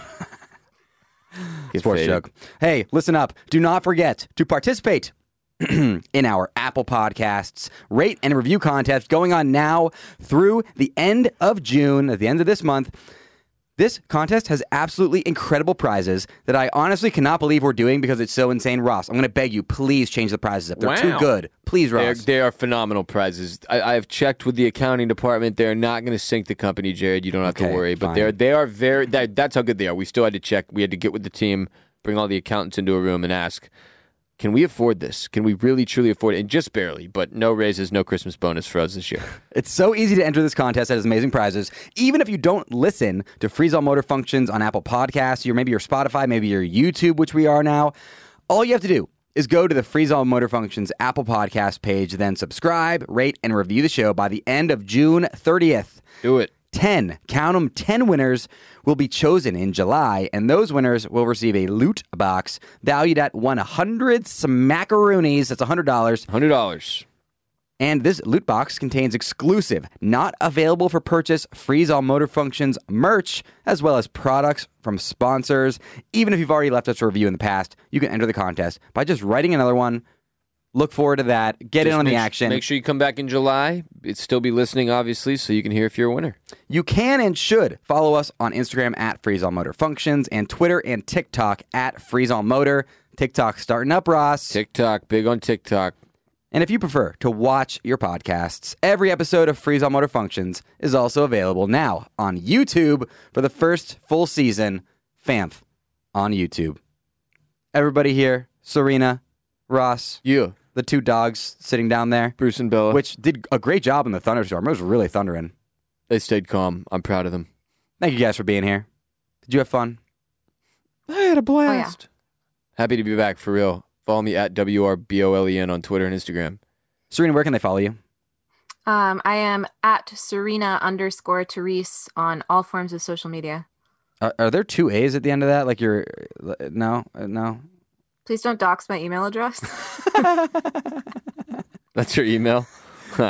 Sports faded. joke. Hey, listen up. Do not forget to participate in our Apple Podcasts rate and review contest going on now through the end of June, at the end of this month. This contest has absolutely incredible prizes that I honestly cannot believe we're doing because it's so insane. Ross, I'm going to beg you, please change the prizes up. They're too good. Please, They're, Ross. they are phenomenal prizes. I, have checked with the accounting department. They're not going to sink the company, Jared. You don't have to worry. But fine. they're they are very. That, that's how good they are. We still had to check. We had to get with the team, bring all the accountants into a room, and ask, "Can we afford this? Can we really truly afford it?" And just barely. But no raises, no Christmas bonus for us this year. It's so easy to enter this contest that has amazing prizes. Even if you don't listen to Freeze All Motor Functions on Apple Podcasts, or maybe your Spotify, maybe your YouTube, which we are now, all you have to do is go to the Freeze All Motor Functions Apple Podcast page, then subscribe, rate, and review the show by the end of June 30th. Do it. 10, count them, 10 winners will be chosen in July, and those winners will receive a loot box valued at 100 smackaroonies. That's $100. Hundred dollars. And this loot box contains exclusive, not available for purchase, Freeze All Motor Functions merch, as well as products from sponsors. Even if you've already left us a review in the past, you can enter the contest by just writing another one. Look forward to that. Get in on the make- action. Make sure you come back in July. It'd still be listening, obviously, so you can hear if you're a winner. You can and should follow us on Instagram at Freeze All Motor Functions and Twitter and TikTok at Freeze All Motor. TikTok starting up, Ross. TikTok, big on TikTok. And if you prefer to watch your podcasts, every episode of Freeze All Motor Functions is also available now on YouTube for the first full season. FAMF on YouTube. Everybody here, Serena, Ross, You, the two dogs sitting down there, Bruce and Bella. which did a great job in the thunderstorm. It was really thundering. they stayed calm. I'm proud of them. Thank you guys for being here. Did you have fun? I had a blast. Happy to be back for real. Follow me at WRBOLEN on Twitter and Instagram. Serena, where can they follow you? Um, I am at Serena underscore Therese on all forms of social media. Are, are there two A's at the end of that? Like you're no, uh, no. Please don't dox my email address. That's your email.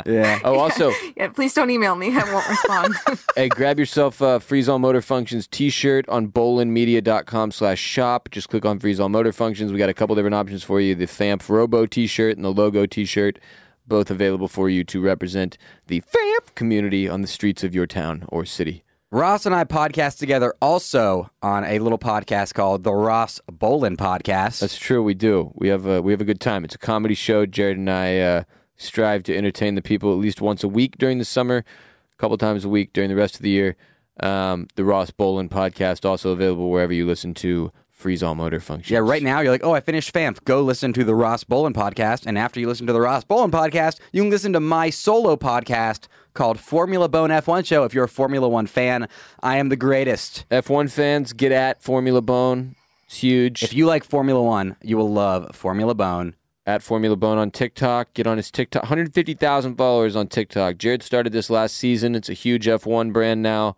Yeah. Oh, also, yeah, please don't email me. I won't respond. hey, grab yourself a Freeze All Motor Functions t-shirt on bolinmedia.com slash shop. Just click on Freeze All Motor Functions. We got a couple different options for you. The FAMP Robo t-shirt and the Logo t-shirt, both available for you to represent the FAMP community on the streets of your town or city. Ross and I podcast together also on a little podcast called the Ross Bolin Podcast. That's true. We do. We have a we have a good time. It's a comedy show. Jared and I uh, strive to entertain the people at least once a week during the summer, a couple times a week during the rest of the year. Um, the Ross Bolin podcast also available wherever you listen to Freeze All Motor Functions. yeah, right now you're like, oh, I finished FAMF. Go listen to the Ross Bolin podcast. And after you listen to the Ross Bolin podcast, you can listen to my solo podcast called Formula Bone F1 Show. If you're a Formula One fan, I am the greatest. F1 fans, get at Formula Bone. It's huge. If you like Formula One, you will love Formula Bone. at Formula Bone on TikTok. Get on his TikTok. 150,000 followers on TikTok. Jared started this last season. It's a huge F1 brand now.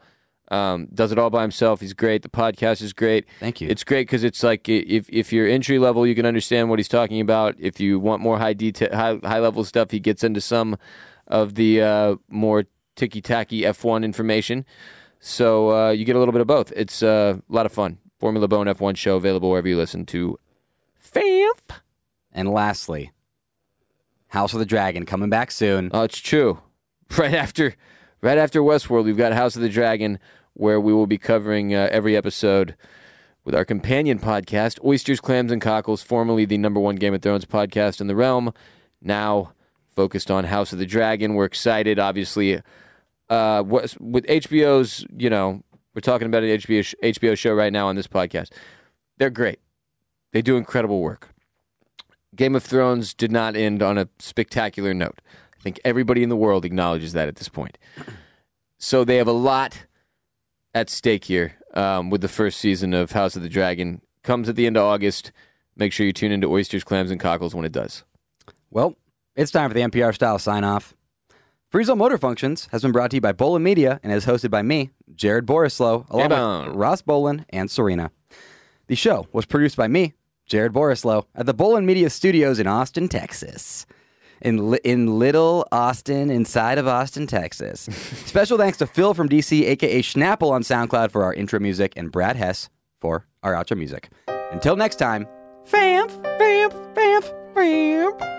Um, does it all by himself. He's great. The podcast is great. Thank you. It's great because it's like if if you're entry level, you can understand what he's talking about. If you want more high detail, high high level stuff, he gets into some of the uh, more ticky tacky F1 information. So uh, you get a little bit of both. It's uh, a lot of fun. Formula Bone F1 show available wherever you listen to. FAMP. And lastly, House of the Dragon coming back soon. Oh, it's true. Right after, right after Westworld, we've got House of the Dragon, where we will be covering uh, every episode with our companion podcast, Oysters, Clams, and Cockles, formerly the number one Game of Thrones podcast in the realm, now focused on House of the Dragon. We're excited, obviously. Uh, with HBO's, you know, we're talking about an HBO HBO show right now on this podcast. They're great. They do incredible work. Game of Thrones did not end on a spectacular note. I think everybody in the world acknowledges that at this point. So they have a lot at stake here um, with the first season of House of the Dragon. Comes at the end of August. Make sure you tune into Oysters, Clams, and Cockles when it does. Well, it's time for the NPR style sign off. Freeze All Motor Functions has been brought to you by Bolin Media and is hosted by me, Jared Borislow, along Hey-bone. with Ross Bolin and Serena. The show was produced by me, Jared Borislow, at the Bolin Media Studios in Austin, Texas. In, in Little Austin, inside of Austin, Texas. Special thanks to Phil from DC, aka Schnapple on SoundCloud for our intro music, and Brad Hess for our outro music. Until next time, famp, famp, famp, famp.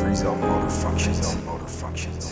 Freeze all motor functions. Freeze all motor functions.